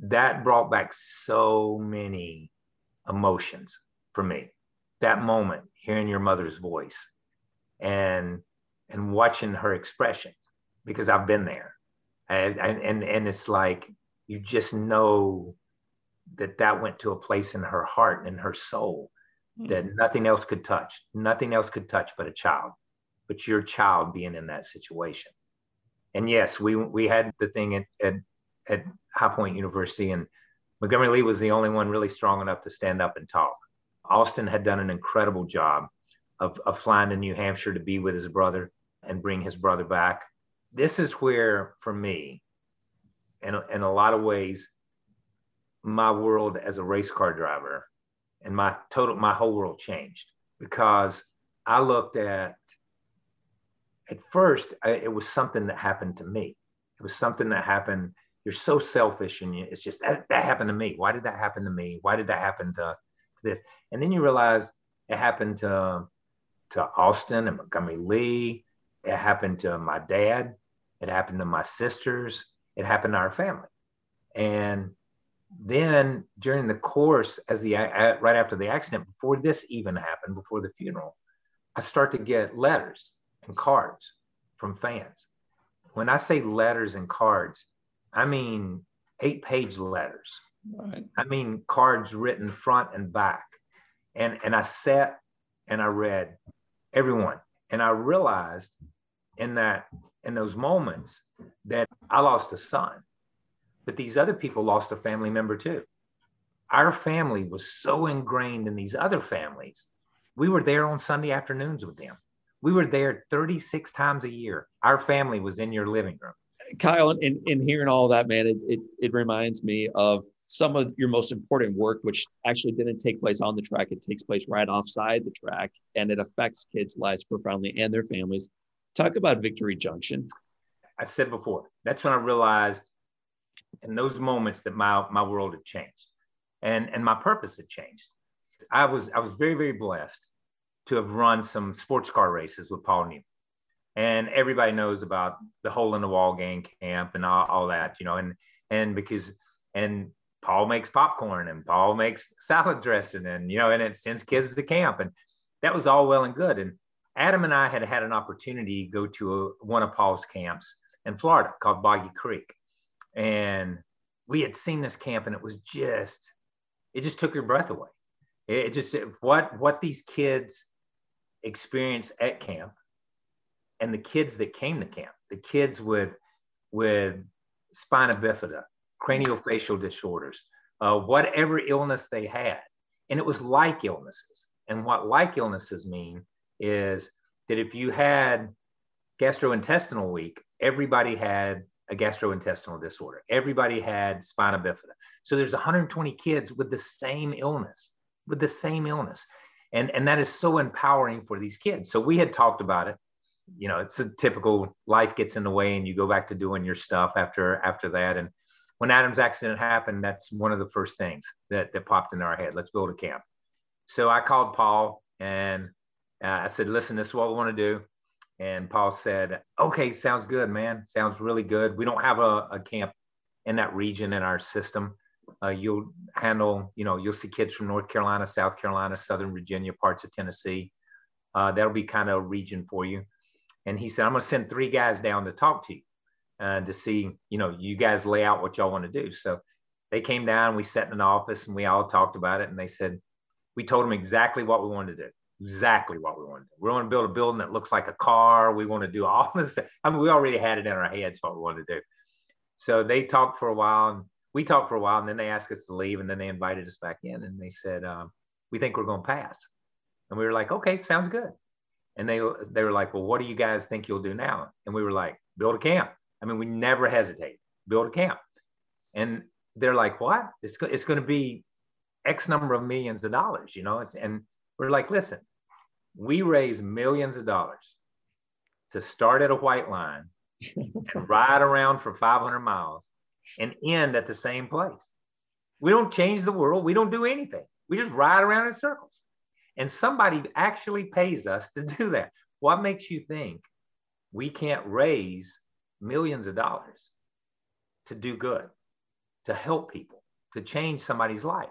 That brought back so many emotions for me. That moment, hearing your mother's voice and and watching her expressions because I've been there. And, and and it's like you just know that that went to a place in her heart and her soul mm-hmm. that nothing else could touch. Nothing else could touch but a child. But your child being in that situation. And yes, we we had the thing at at, at High Point University and Montgomery Lee was the only one really strong enough to stand up and talk. Austin had done an incredible job of, of flying to New Hampshire to be with his brother and bring his brother back. This is where, for me, in, in a lot of ways, my world as a race car driver and my total, my whole world changed because I looked at, at first, I, it was something that happened to me. It was something that happened you're so selfish and you, it's just that, that happened to me. Why did that happen to me? Why did that happen to, to this? And then you realize it happened to to austin and montgomery lee. It happened to my dad. It happened to my sisters. It happened to our family. And then during the course as the right after the accident before this even happened before the funeral i start to get letters and cards from fans. When i say letters and cards I mean, eight page letters. Right. I mean, cards written front and back. And, and I sat and I read everyone. And I realized in that, in those moments that I lost a son, but these other people lost a family member too. Our family was so ingrained in these other families. We were there on Sunday afternoons with them. We were there 36 times a year. Our family was in your living room.
Kyle, in, in hearing all that, man, it, it, it reminds me of some of your most important work, which actually didn't take place on the track. It takes place right offside the track and it affects kids' lives profoundly and their families. Talk about Victory Junction.
I said before, that's when I realized in those moments that my, my world had changed and, and my purpose had changed. I was, I was very, very blessed to have run some sports car races with Paul Newman and everybody knows about the hole in the wall gang camp and all, all that, you know, and and because and Paul makes popcorn and Paul makes salad dressing and you know, and it sends kids to camp and that was all well and good. And Adam and I had had an opportunity to go to a, one of Paul's camps in Florida called Boggy Creek, and we had seen this camp and it was just it just took your breath away. It just what what these kids experience at camp and the kids that came to camp, the kids with with spina bifida, craniofacial disorders, uh, whatever illness they had, and it was like illnesses. And what like illnesses mean is that if you had gastrointestinal week everybody had a gastrointestinal disorder. Everybody had spina bifida. So there's 120 kids with the same illness, with the same illness. And, and that is so empowering for these kids. So we had talked about it. You know, it's a typical life gets in the way and you go back to doing your stuff after after that. And when Adam's accident happened, that's one of the first things that, that popped into our head. Let's build a camp. So I called Paul and uh, I said, listen, this is what we want to do. And Paul said, okay, sounds good, man. Sounds really good. We don't have a, a camp in that region in our system. Uh, you'll handle, you know, you'll see kids from North Carolina, South Carolina, Southern Virginia, parts of Tennessee. Uh, that'll be kind of a region for you. And he said, I'm going to send three guys down to talk to you uh, to see, you know, you guys lay out what y'all want to do. So they came down, we sat in an office and we all talked about it. And they said, we told them exactly what we wanted to do exactly what we want to do. We want to build a building that looks like a car. We want to do all (laughs) this. Stuff. I mean, we already had it in our heads what we wanted to do. So they talked for a while, and we talked for a while, and then they asked us to leave, and then they invited us back in, and they said, um, "We think we're going to pass." And we were like, "Okay, sounds good." And they they were like, "Well, what do you guys think you'll do now?" And we were like, "Build a camp." I mean, we never hesitate. Build a camp. And they're like, "What? It's it's going to be X number of millions of dollars, you know?" It's, and we're like, "Listen, we raise millions of dollars to start at a white line (laughs) and ride around for 500 miles and end at the same place. We don't change the world. We don't do anything. We just ride around in circles. And somebody actually pays us to do that. What makes you think we can't raise millions of dollars to do good, to help people, to change somebody's life?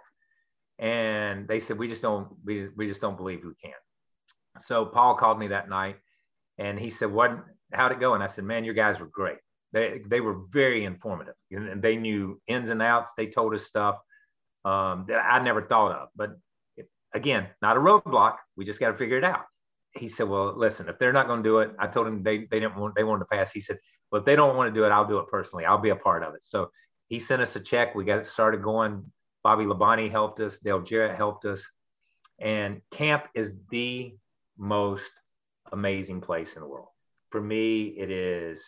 And they said, we just don't, we, we just don't believe we can. So Paul called me that night and he said, What, how'd it go? And I said, Man, your guys were great. They, they were very informative and they knew ins and outs. They told us stuff um, that I never thought of. But again, not a roadblock. We just got to figure it out. He said, Well, listen, if they're not going to do it, I told him they, they didn't want, they wanted to pass. He said, Well, if they don't want to do it, I'll do it personally. I'll be a part of it. So he sent us a check. We got it started going. Bobby Labonte helped us. Dale Jarrett helped us. And camp is the most amazing place in the world. For me, it is,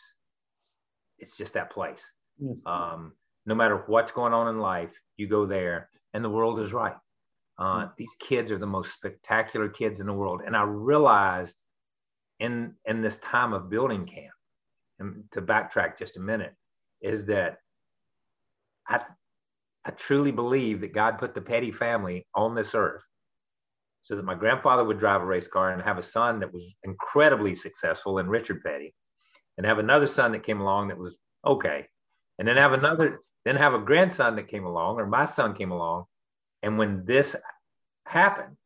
it's just that place. Mm-hmm. Um, no matter what's going on in life, you go there and the world is right. Uh, mm-hmm. These kids are the most spectacular kids in the world. And I realized in, in this time of building camp, and to backtrack just a minute, is that I, I truly believe that God put the Petty family on this earth so that my grandfather would drive a race car and have a son that was incredibly successful in Richard Petty, and have another son that came along that was okay, and then have another, then have a grandson that came along, or my son came along, and when this happened,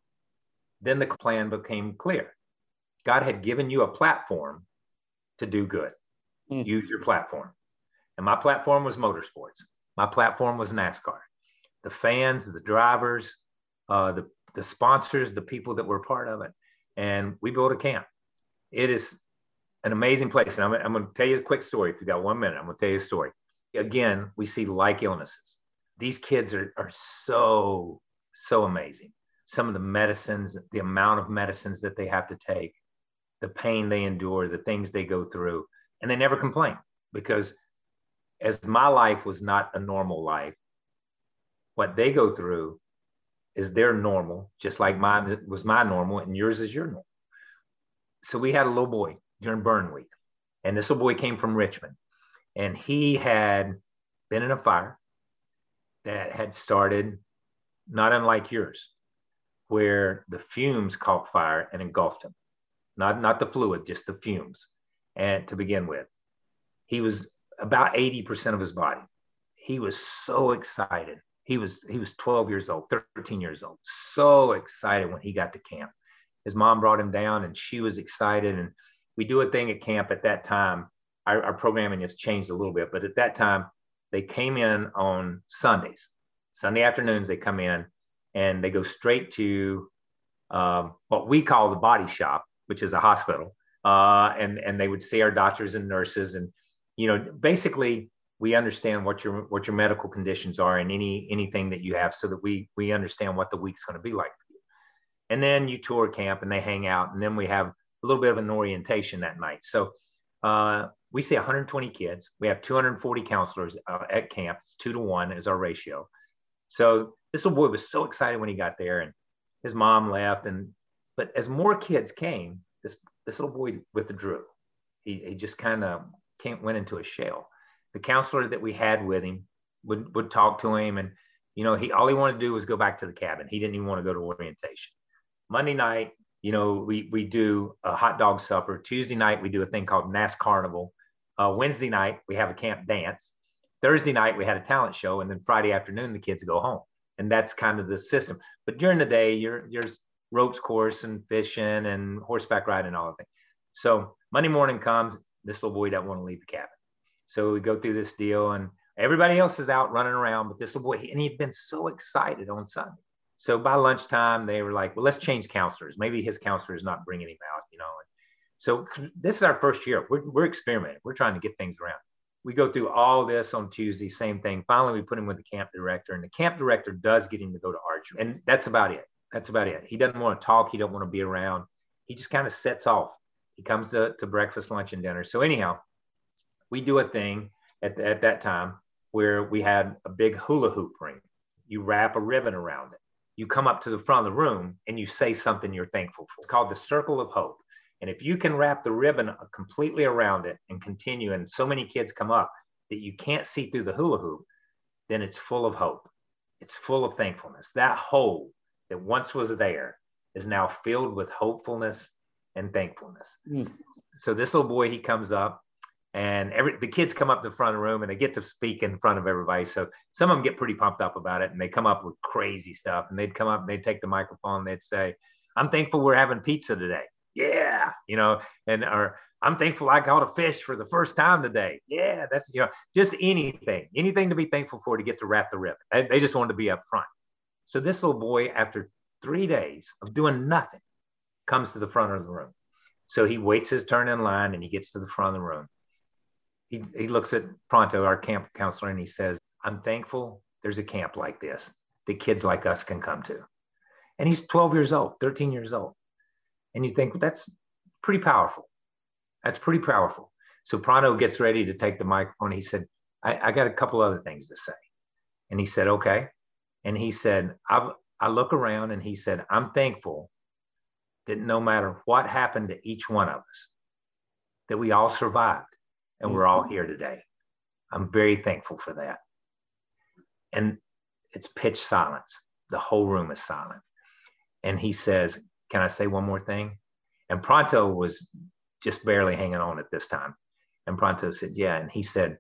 then the plan became clear. God had given you a platform to do good. Mm. Use your platform. And my platform was motorsports. My platform was NASCAR. The fans, the drivers, uh, the the sponsors, the people that were part of it. And we built a camp. It is an amazing place. And I'm, I'm going to tell you a quick story. If you got one minute, I'm going to tell you a story. Again, we see like illnesses. These kids are, are so, so amazing. Some of the medicines, the amount of medicines that they have to take, the pain they endure, the things they go through, and they never complain because as my life was not a normal life, what they go through is their normal, just like mine was my normal, and yours is your normal. So we had a little boy during burn week, and this little boy came from Richmond, and he had been in a fire that had started not unlike yours, where the fumes caught fire and engulfed him. Not, not the fluid, just the fumes. And to begin with, he was about 80% of his body. He was so excited he was he was 12 years old 13 years old so excited when he got to camp his mom brought him down and she was excited and we do a thing at camp at that time our, our programming has changed a little bit but at that time they came in on sundays. Sunday afternoons they come in and they go straight to um, what we call the body shop which is a hospital. Uh, and and they would see our doctors and nurses and you know basically we understand what your what your medical conditions are and any anything that you have so that we we understand what the week's going to be like. For you and then you tour camp and they hang out and then we have a little bit of an orientation that night. So uh, we see 120 kids. We have 240 counselors uh, at camp. It's two to one is our ratio. So this little boy was so excited when he got there, and his mom left. And but as more kids came, this this little boy withdrew. He, he just kind of went into a shell. The counselor that we had with him would would talk to him, and you know he all he wanted to do was go back to the cabin. He didn't even want to go to orientation. Monday night, you know, we we do a hot dog supper. Tuesday night we do a thing called NAS Carnival. Uh, Wednesday night we have a camp dance. Thursday night we had a talent show, and then Friday afternoon the kids go home, and that's kind of the system. But during the day, you're there's ropes course and fishing and horseback riding and all of that. So Monday morning comes, this little boy doesn't want to leave the cabin. So we go through this deal, and everybody else is out running around, but this little boy, and he'd been so excited on Sunday. So by lunchtime, they were like, well, let's change counselors. Maybe his counselor is not bringing him out, you know. So this is our first year. We're, we're experimenting. We're trying to get things around. We go through all this on Tuesday, same thing. Finally, we put him with the camp director, and the camp director does get him to go to archery. And that's about it. That's about it. He doesn't want to talk. He don't want to be around. He just kind of sets off. He comes to, to breakfast, lunch, and dinner. So anyhow, we do a thing at, the, at that time where we had a big hula hoop ring. You wrap a ribbon around it you come up to the front of the room and you say something you're thankful for. It's called the circle of hope. And if you can wrap the ribbon completely around it and continue, and so many kids come up that you can't see through the hula hoop, then it's full of hope. It's full of thankfulness. That hole that once was there is now filled with hopefulness and thankfulness. Mm. So this little boy, he comes up and every the kids come up to the front of the room and they get to speak in front of everybody. So some of them get pretty pumped up about it and they come up with crazy stuff. And they'd come up and they'd take the microphone and they'd say, I'm thankful we're having pizza today. Yeah, you know, and or I'm thankful I caught a fish for the first time today. Yeah, that's you know, just anything, anything to be thankful for to get to wrap the ribbon. They, they just wanted to be up front. So this little boy, after three days of doing nothing, comes to the front of the room. So he waits his turn in line and he gets to the front of the room he, he looks at Pronto, our camp counselor, and he says, I'm thankful there's a camp like this that kids like us can come to. And he's 12 years old, 13 years old. And you think well, that's pretty powerful. That's pretty powerful. So Pronto gets ready to take the microphone. He said, I, I got a couple other things to say. And he said, okay. And he said, I, I look around and he said, I'm thankful that no matter what happened to each one of us, that we all survived and we're all here today. I'm very thankful for that. And it's pitch silence. The whole room is silent. And he says, Can I say one more thing? And Pronto was just barely hanging on at this time. And Pronto said, Yeah. And he said,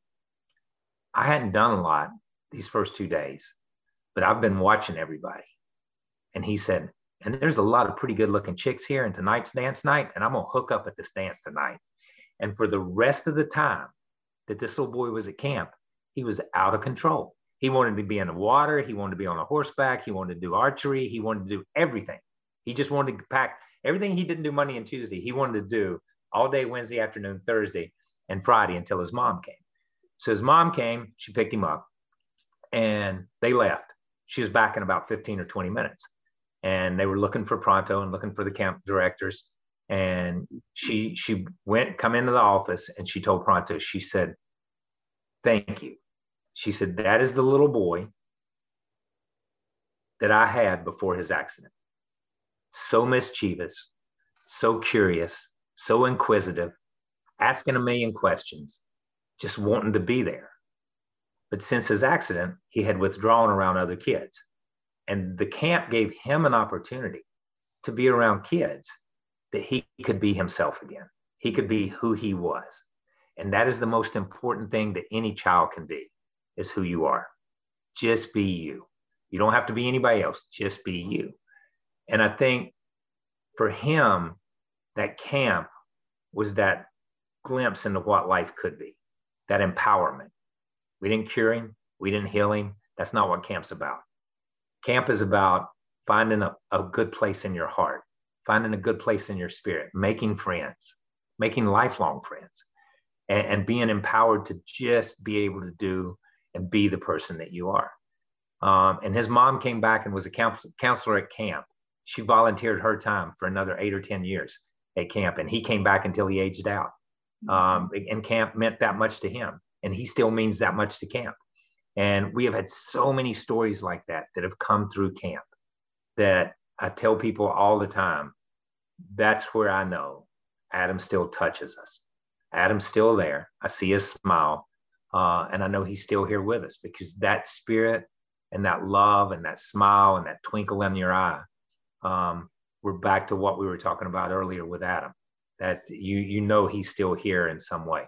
I hadn't done a lot these first two days, but I've been watching everybody. And he said, And there's a lot of pretty good looking chicks here, and tonight's dance night, and I'm going to hook up at this dance tonight. And for the rest of the time that this little boy was at camp, he was out of control. He wanted to be in the water. He wanted to be on a horseback. He wanted to do archery. He wanted to do everything. He just wanted to pack everything he didn't do Monday and Tuesday. He wanted to do all day Wednesday afternoon, Thursday, and Friday until his mom came. So his mom came, she picked him up, and they left. She was back in about 15 or 20 minutes. And they were looking for Pronto and looking for the camp directors and she she went come into the office and she told pronto she said thank you she said that is the little boy that i had before his accident so mischievous so curious so inquisitive asking a million questions just wanting to be there but since his accident he had withdrawn around other kids and the camp gave him an opportunity to be around kids that he could be himself again. He could be who he was. And that is the most important thing that any child can be is who you are. Just be you. You don't have to be anybody else, just be you. And I think for him, that camp was that glimpse into what life could be, that empowerment. We didn't cure him, we didn't heal him. That's not what camp's about. Camp is about finding a, a good place in your heart finding a good place in your spirit, making friends, making lifelong friends, and, and being empowered to just be able to do and be the person that you are. Um, and his mom came back and was a counselor at camp. She volunteered her time for another eight or 10 years at camp, and he came back until he aged out. Um, and camp meant that much to him, and he still means that much to camp. And we have had so many stories like that that have come through camp that I tell people all the time that's where I know Adam still touches us. Adam's still there. I see his smile. Uh, and I know he's still here with us because that spirit and that love and that smile and that twinkle in your eye, um, we're back to what we were talking about earlier with Adam. That you you know he's still here in some way.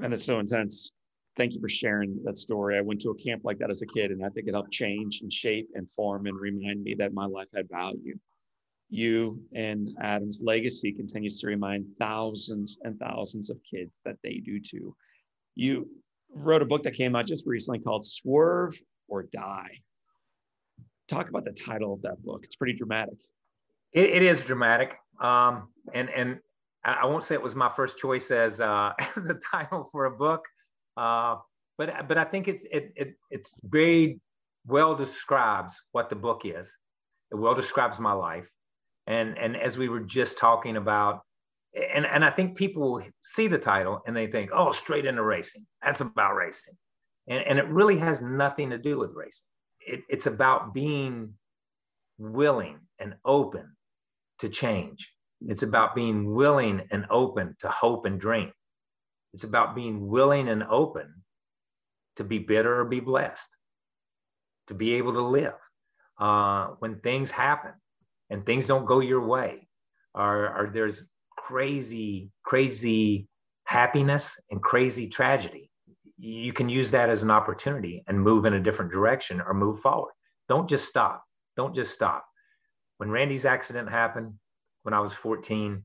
And that's so intense. Thank you for sharing that story. I went to a camp like that as a kid, and I think it helped change and shape and form and remind me that my life had value you and Adam's legacy continues to remind thousands and thousands of kids that they do too. You wrote a book that came out just recently called Swerve or Die. Talk about the title of that book. It's pretty dramatic.
it, it is dramatic. Um, and and I won't say it was my first choice as uh, (laughs) as the title for a book, uh, but but I think it's it, it it's very well describes what the book is. It well describes my life. And and as we were just talking about, and, and I think people see the title and they think, oh, straight into racing. That's about racing. And, and it really has nothing to do with racing. It, it's about being willing and open to change. It's about being willing and open to hope and dream. It's about being willing and open to be bitter or be blessed, to be able to live uh, when things happen and things don't go your way, or, or there's crazy, crazy happiness and crazy tragedy, you can use that as an opportunity and move in a different direction or move forward. Don't just stop. Don't just stop. When Randy's accident happened when I was 14,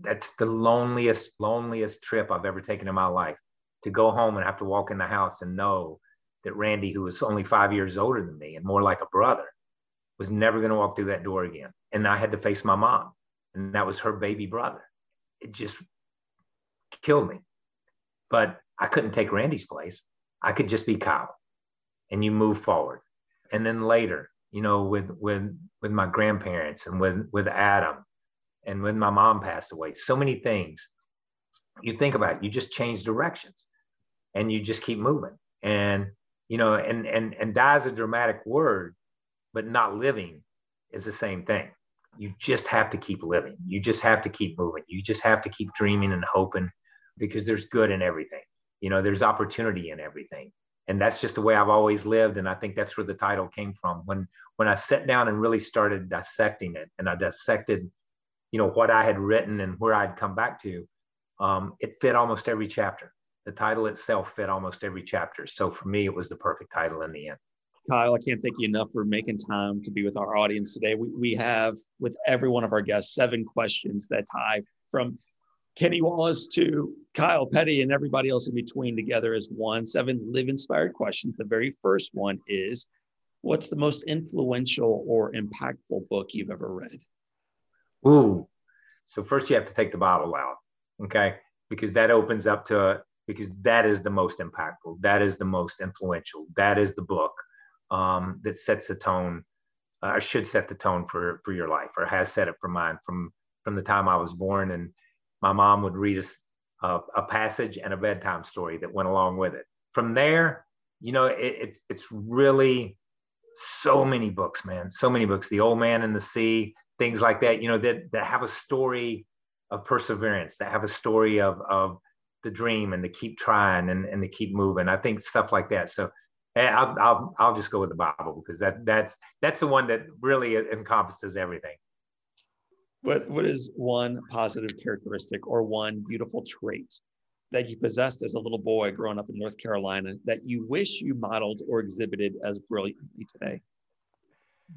that's the loneliest, loneliest trip I've ever taken in my life to go home and have to walk in the house and know that Randy, who was only five years older than me and more like a brother, was never going to walk through that door again. And I had to face my mom, and that was her baby brother. It just killed me. But I couldn't take Randy's place. I could just be Kyle. And you move forward. And then later, you know, with with with my grandparents and with with Adam and when my mom passed away, so many things. You think about it, you just change directions and you just keep moving. And you know, and and and die is a dramatic word, but not living is the same thing. You just have to keep living. You just have to keep moving. You just have to keep dreaming and hoping because there's good in everything. You know, there's opportunity in everything. And that's just the way I've always lived. And I think that's where the title came from. When when I sat down and really started dissecting it and I dissected, you know, what I had written and where I'd come back to, um, it fit almost every chapter. The title itself fit almost every chapter. So for me, it was the perfect title in the end.
Kyle, I can't thank you enough for making time to be with our audience today. We, we have, with every one of our guests, seven questions that tie from Kenny Wallace to Kyle Petty and everybody else in between together as one. Seven live inspired questions. The very first one is What's the most influential or impactful book you've ever read?
Ooh. So, first you have to take the Bible out, okay? Because that opens up to, because that is the most impactful. That is the most influential. That is the book um, that sets the tone uh, or should set the tone for for your life or has set it for mine from from the time I was born. And my mom would read us a, a passage and a bedtime story that went along with it. From there, you know, it, it's it's really so many books, man. So many books. The Old Man and the Sea, things like that. You know, that that have a story of perseverance, that have a story of of the dream and to keep trying and, and to keep moving. I think stuff like that. So eh, I'll, I'll, I'll just go with the Bible because that, that's, that's the one that really encompasses everything.
What, what is one positive characteristic or one beautiful trait that you possessed as a little boy growing up in North Carolina that you wish you modeled or exhibited as brilliantly today?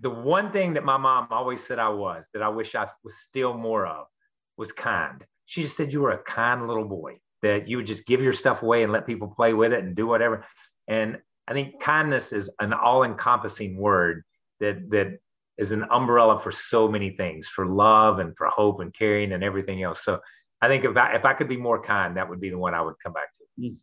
The one thing that my mom always said I was, that I wish I was still more of, was kind. She just said you were a kind little boy, that you would just give your stuff away and let people play with it and do whatever. And I think kindness is an all-encompassing word that that is an umbrella for so many things, for love and for hope and caring and everything else. So I think if I if I could be more kind, that would be the one I would come back to. Hmm.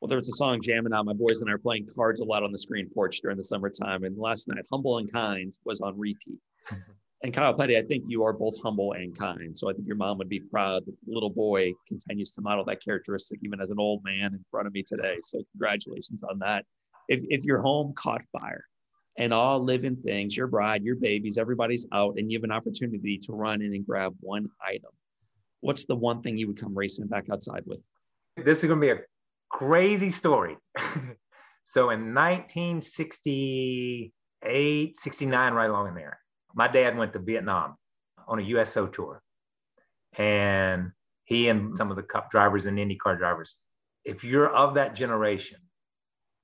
Well, there's a song jamming out. My boys and I are playing cards a lot on the screen porch during the summertime. And last night, Humble and Kind was on repeat. (laughs) And Kyle Petty, I think you are both humble and kind. So I think your mom would be proud that the little boy continues to model that characteristic even as an old man in front of me today. So congratulations on that. If, if your home caught fire and all living things, your bride, your babies, everybody's out, and you have an opportunity to run in and grab one item, what's the one thing you would come racing back outside with?
This is going to be a crazy story. (laughs) so in 1968, 69, right along in there, my dad went to Vietnam on a USO tour. And he and some of the cup drivers and IndyCar drivers, if you're of that generation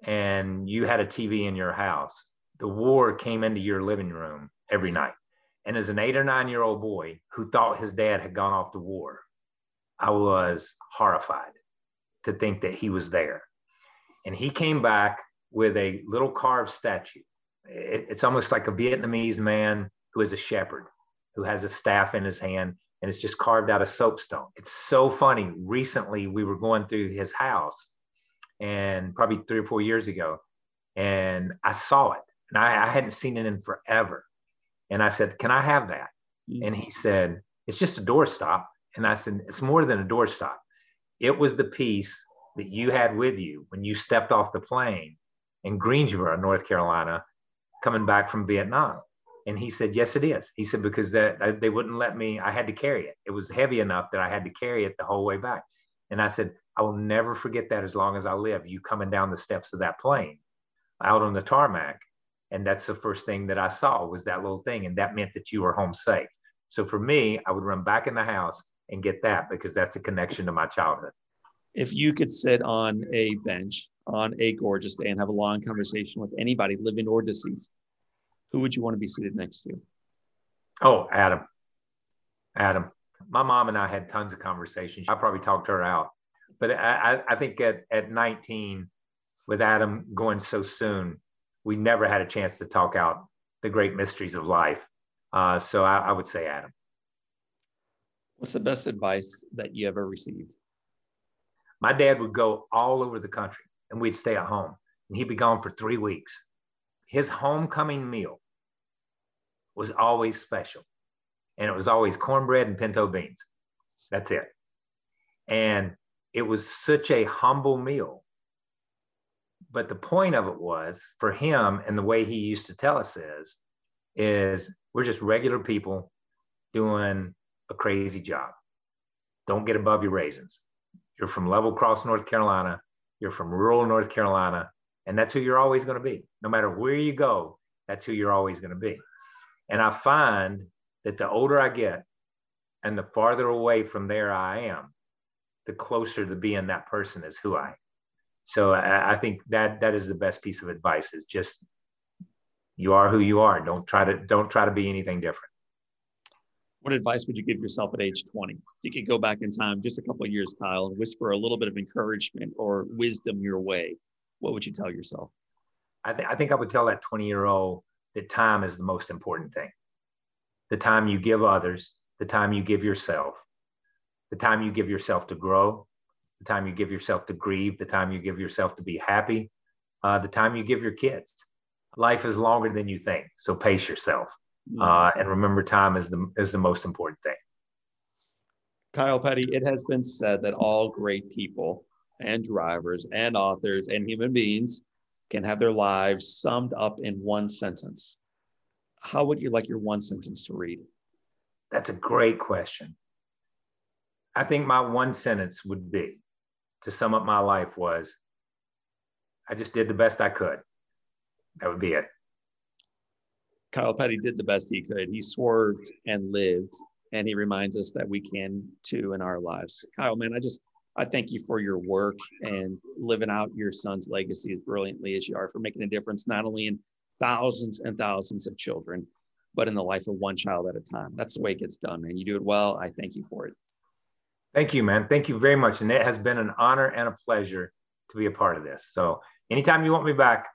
and you had a TV in your house, the war came into your living room every night. And as an eight or nine year old boy who thought his dad had gone off to war, I was horrified to think that he was there. And he came back with a little carved statue. It, it's almost like a Vietnamese man who is a shepherd, who has a staff in his hand, and it's just carved out of soapstone. It's so funny. Recently, we were going through his house, and probably three or four years ago, and I saw it, and I, I hadn't seen it in forever. And I said, "Can I have that?" Mm-hmm. And he said, "It's just a doorstop." And I said, "It's more than a doorstop. It was the piece that you had with you when you stepped off the plane in Greensboro, North Carolina, coming back from Vietnam." And he said, Yes, it is. He said, Because that they wouldn't let me, I had to carry it. It was heavy enough that I had to carry it the whole way back. And I said, I will never forget that as long as I live. You coming down the steps of that plane out on the tarmac. And that's the first thing that I saw was that little thing. And that meant that you were home safe. So for me, I would run back in the house and get that because that's a connection to my childhood.
If you could sit on a bench on a gorgeous day and have a long conversation with anybody, living or deceased, who would you want to be seated next to?
Oh, Adam. Adam. My mom and I had tons of conversations. I probably talked her out. But I, I think at, at 19, with Adam going so soon, we never had a chance to talk out the great mysteries of life. Uh, so I, I would say Adam.
What's the best advice that you ever received?
My dad would go all over the country and we'd stay at home and he'd be gone for three weeks. His homecoming meal was always special. And it was always cornbread and pinto beans. That's it. And it was such a humble meal. But the point of it was for him, and the way he used to tell us is, is we're just regular people doing a crazy job. Don't get above your raisins. You're from Level Cross, North Carolina. You're from rural North Carolina. And that's who you're always going to be. No matter where you go, that's who you're always going to be. And I find that the older I get and the farther away from there I am, the closer to being that person is who I am. So I, I think that that is the best piece of advice is just you are who you are. Don't try to don't try to be anything different.
What advice would you give yourself at age 20? If you could go back in time just a couple of years, Kyle, and whisper a little bit of encouragement or wisdom your way, what would you tell yourself?
I, th- I think I would tell that 20 year old that time is the most important thing. The time you give others, the time you give yourself, the time you give yourself to grow, the time you give yourself to grieve, the time you give yourself to be happy, uh, the time you give your kids. Life is longer than you think, so pace yourself. Uh, and remember, time is the is the most important thing.
Kyle Petty, it has been said that all great people and drivers and authors and human beings can have their lives summed up in one sentence. How would you like your one sentence to read?
That's a great question. I think my one sentence would be to sum up my life was I just did the best I could. That would be it.
Kyle Petty did the best he could. He swerved and lived, and he reminds us that we can too in our lives. Kyle, man, I just I thank you for your work and living out your son's legacy as brilliantly as you are for making a difference not only in thousands and thousands of children, but in the life of one child at a time. That's the way it gets done, man. You do it well. I thank you for it.
Thank you, man. Thank you very much. And it has been an honor and a pleasure to be a part of this. So anytime you want me back,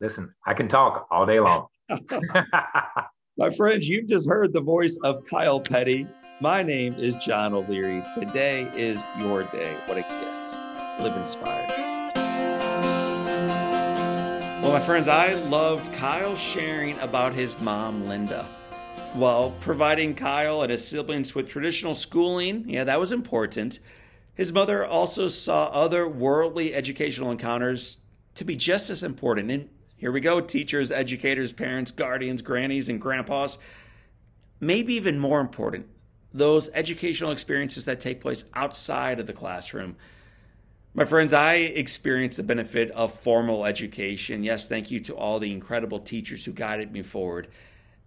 listen, I can talk all day long. (laughs) (laughs)
My friends, you've just heard the voice of Kyle Petty. My name is John O'Leary. Today is your day. What a gift. Live inspired. Well, my friends, I loved Kyle sharing about his mom, Linda. While providing Kyle and his siblings with traditional schooling. Yeah, that was important. His mother also saw other worldly educational encounters to be just as important. And here we go teachers, educators, parents, guardians, grannies, and grandpas. Maybe even more important, those educational experiences that take place outside of the classroom. My friends, I experienced the benefit of formal education. Yes, thank you to all the incredible teachers who guided me forward.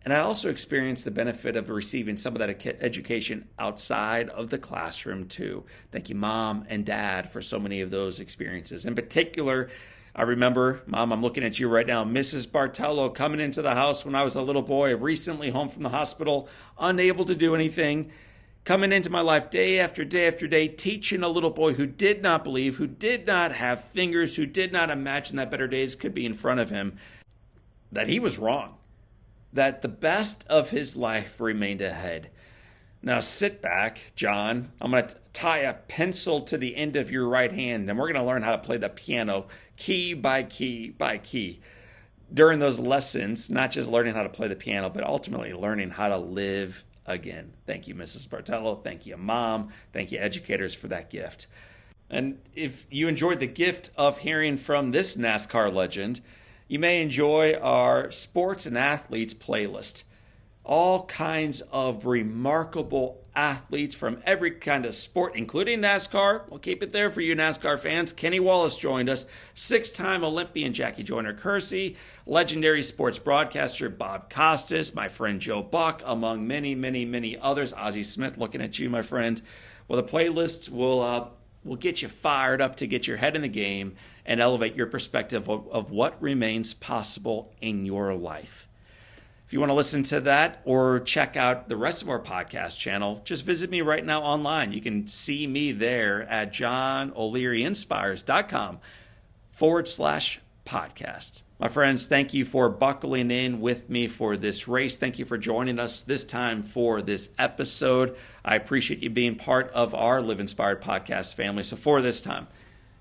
And I also experienced the benefit of receiving some of that education outside of the classroom, too. Thank you, mom and dad, for so many of those experiences. In particular, I remember, mom, I'm looking at you right now, Mrs. Bartello coming into the house when I was a little boy, recently home from the hospital, unable to do anything, coming into my life day after day after day, teaching a little boy who did not believe, who did not have fingers, who did not imagine that better days could be in front of him, that he was wrong that the best of his life remained ahead. Now sit back, John. I'm going to tie a pencil to the end of your right hand, and we're going to learn how to play the piano key by key by key. During those lessons, not just learning how to play the piano, but ultimately learning how to live again. Thank you, Mrs. Bartello. Thank you, Mom. Thank you, educators, for that gift. And if you enjoyed the gift of hearing from this NASCAR legend, you may enjoy our sports and athletes playlist. All kinds of remarkable athletes from every kind of sport, including NASCAR. We'll keep it there for you, NASCAR fans. Kenny Wallace joined us, six time Olympian Jackie Joyner Kersee, legendary sports broadcaster Bob Costas, my friend Joe Buck, among many, many, many others. Ozzie Smith looking at you, my friend. Well, the playlist will, uh, will get you fired up to get your head in the game and elevate your perspective of, of what remains possible in your life. If you want to listen to that or check out the rest of our podcast channel, just visit me right now online. You can see me there at johnolearyinspires.com forward slash podcast. My friends, thank you for buckling in with me for this race. Thank you for joining us this time for this episode. I appreciate you being part of our Live Inspired podcast family. So, for this time,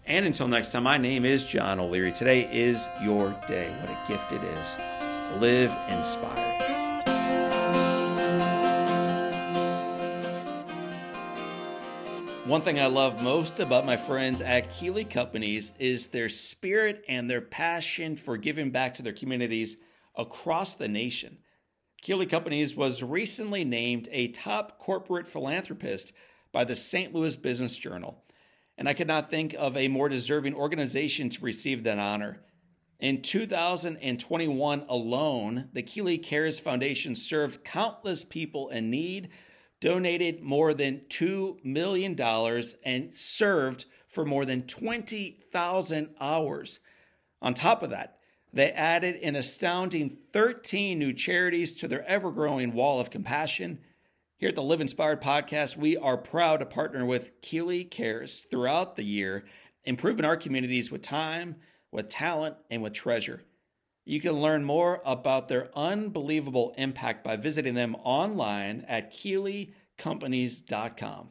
and until next time, my name is John O'Leary. Today is your day. What a gift it is. Live inspired. One thing I love most about my friends at Keeley Companies is their spirit and their passion for giving back to their communities across the nation. Keeley Companies was recently named a top corporate philanthropist by the St. Louis Business Journal and I could not think of a more deserving organization to receive that honor. In 2021 alone, the Keeley Cares Foundation served countless people in need, donated more than $2 million, and served for more than 20,000 hours. On top of that, they added an astounding 13 new charities to their ever growing wall of compassion here at the Live Inspired podcast, we are proud to partner with Keeley Cares throughout the year, improving our communities with time, with talent, and with treasure. You can learn more about their unbelievable impact by visiting them online at KeeleyCompanies.com.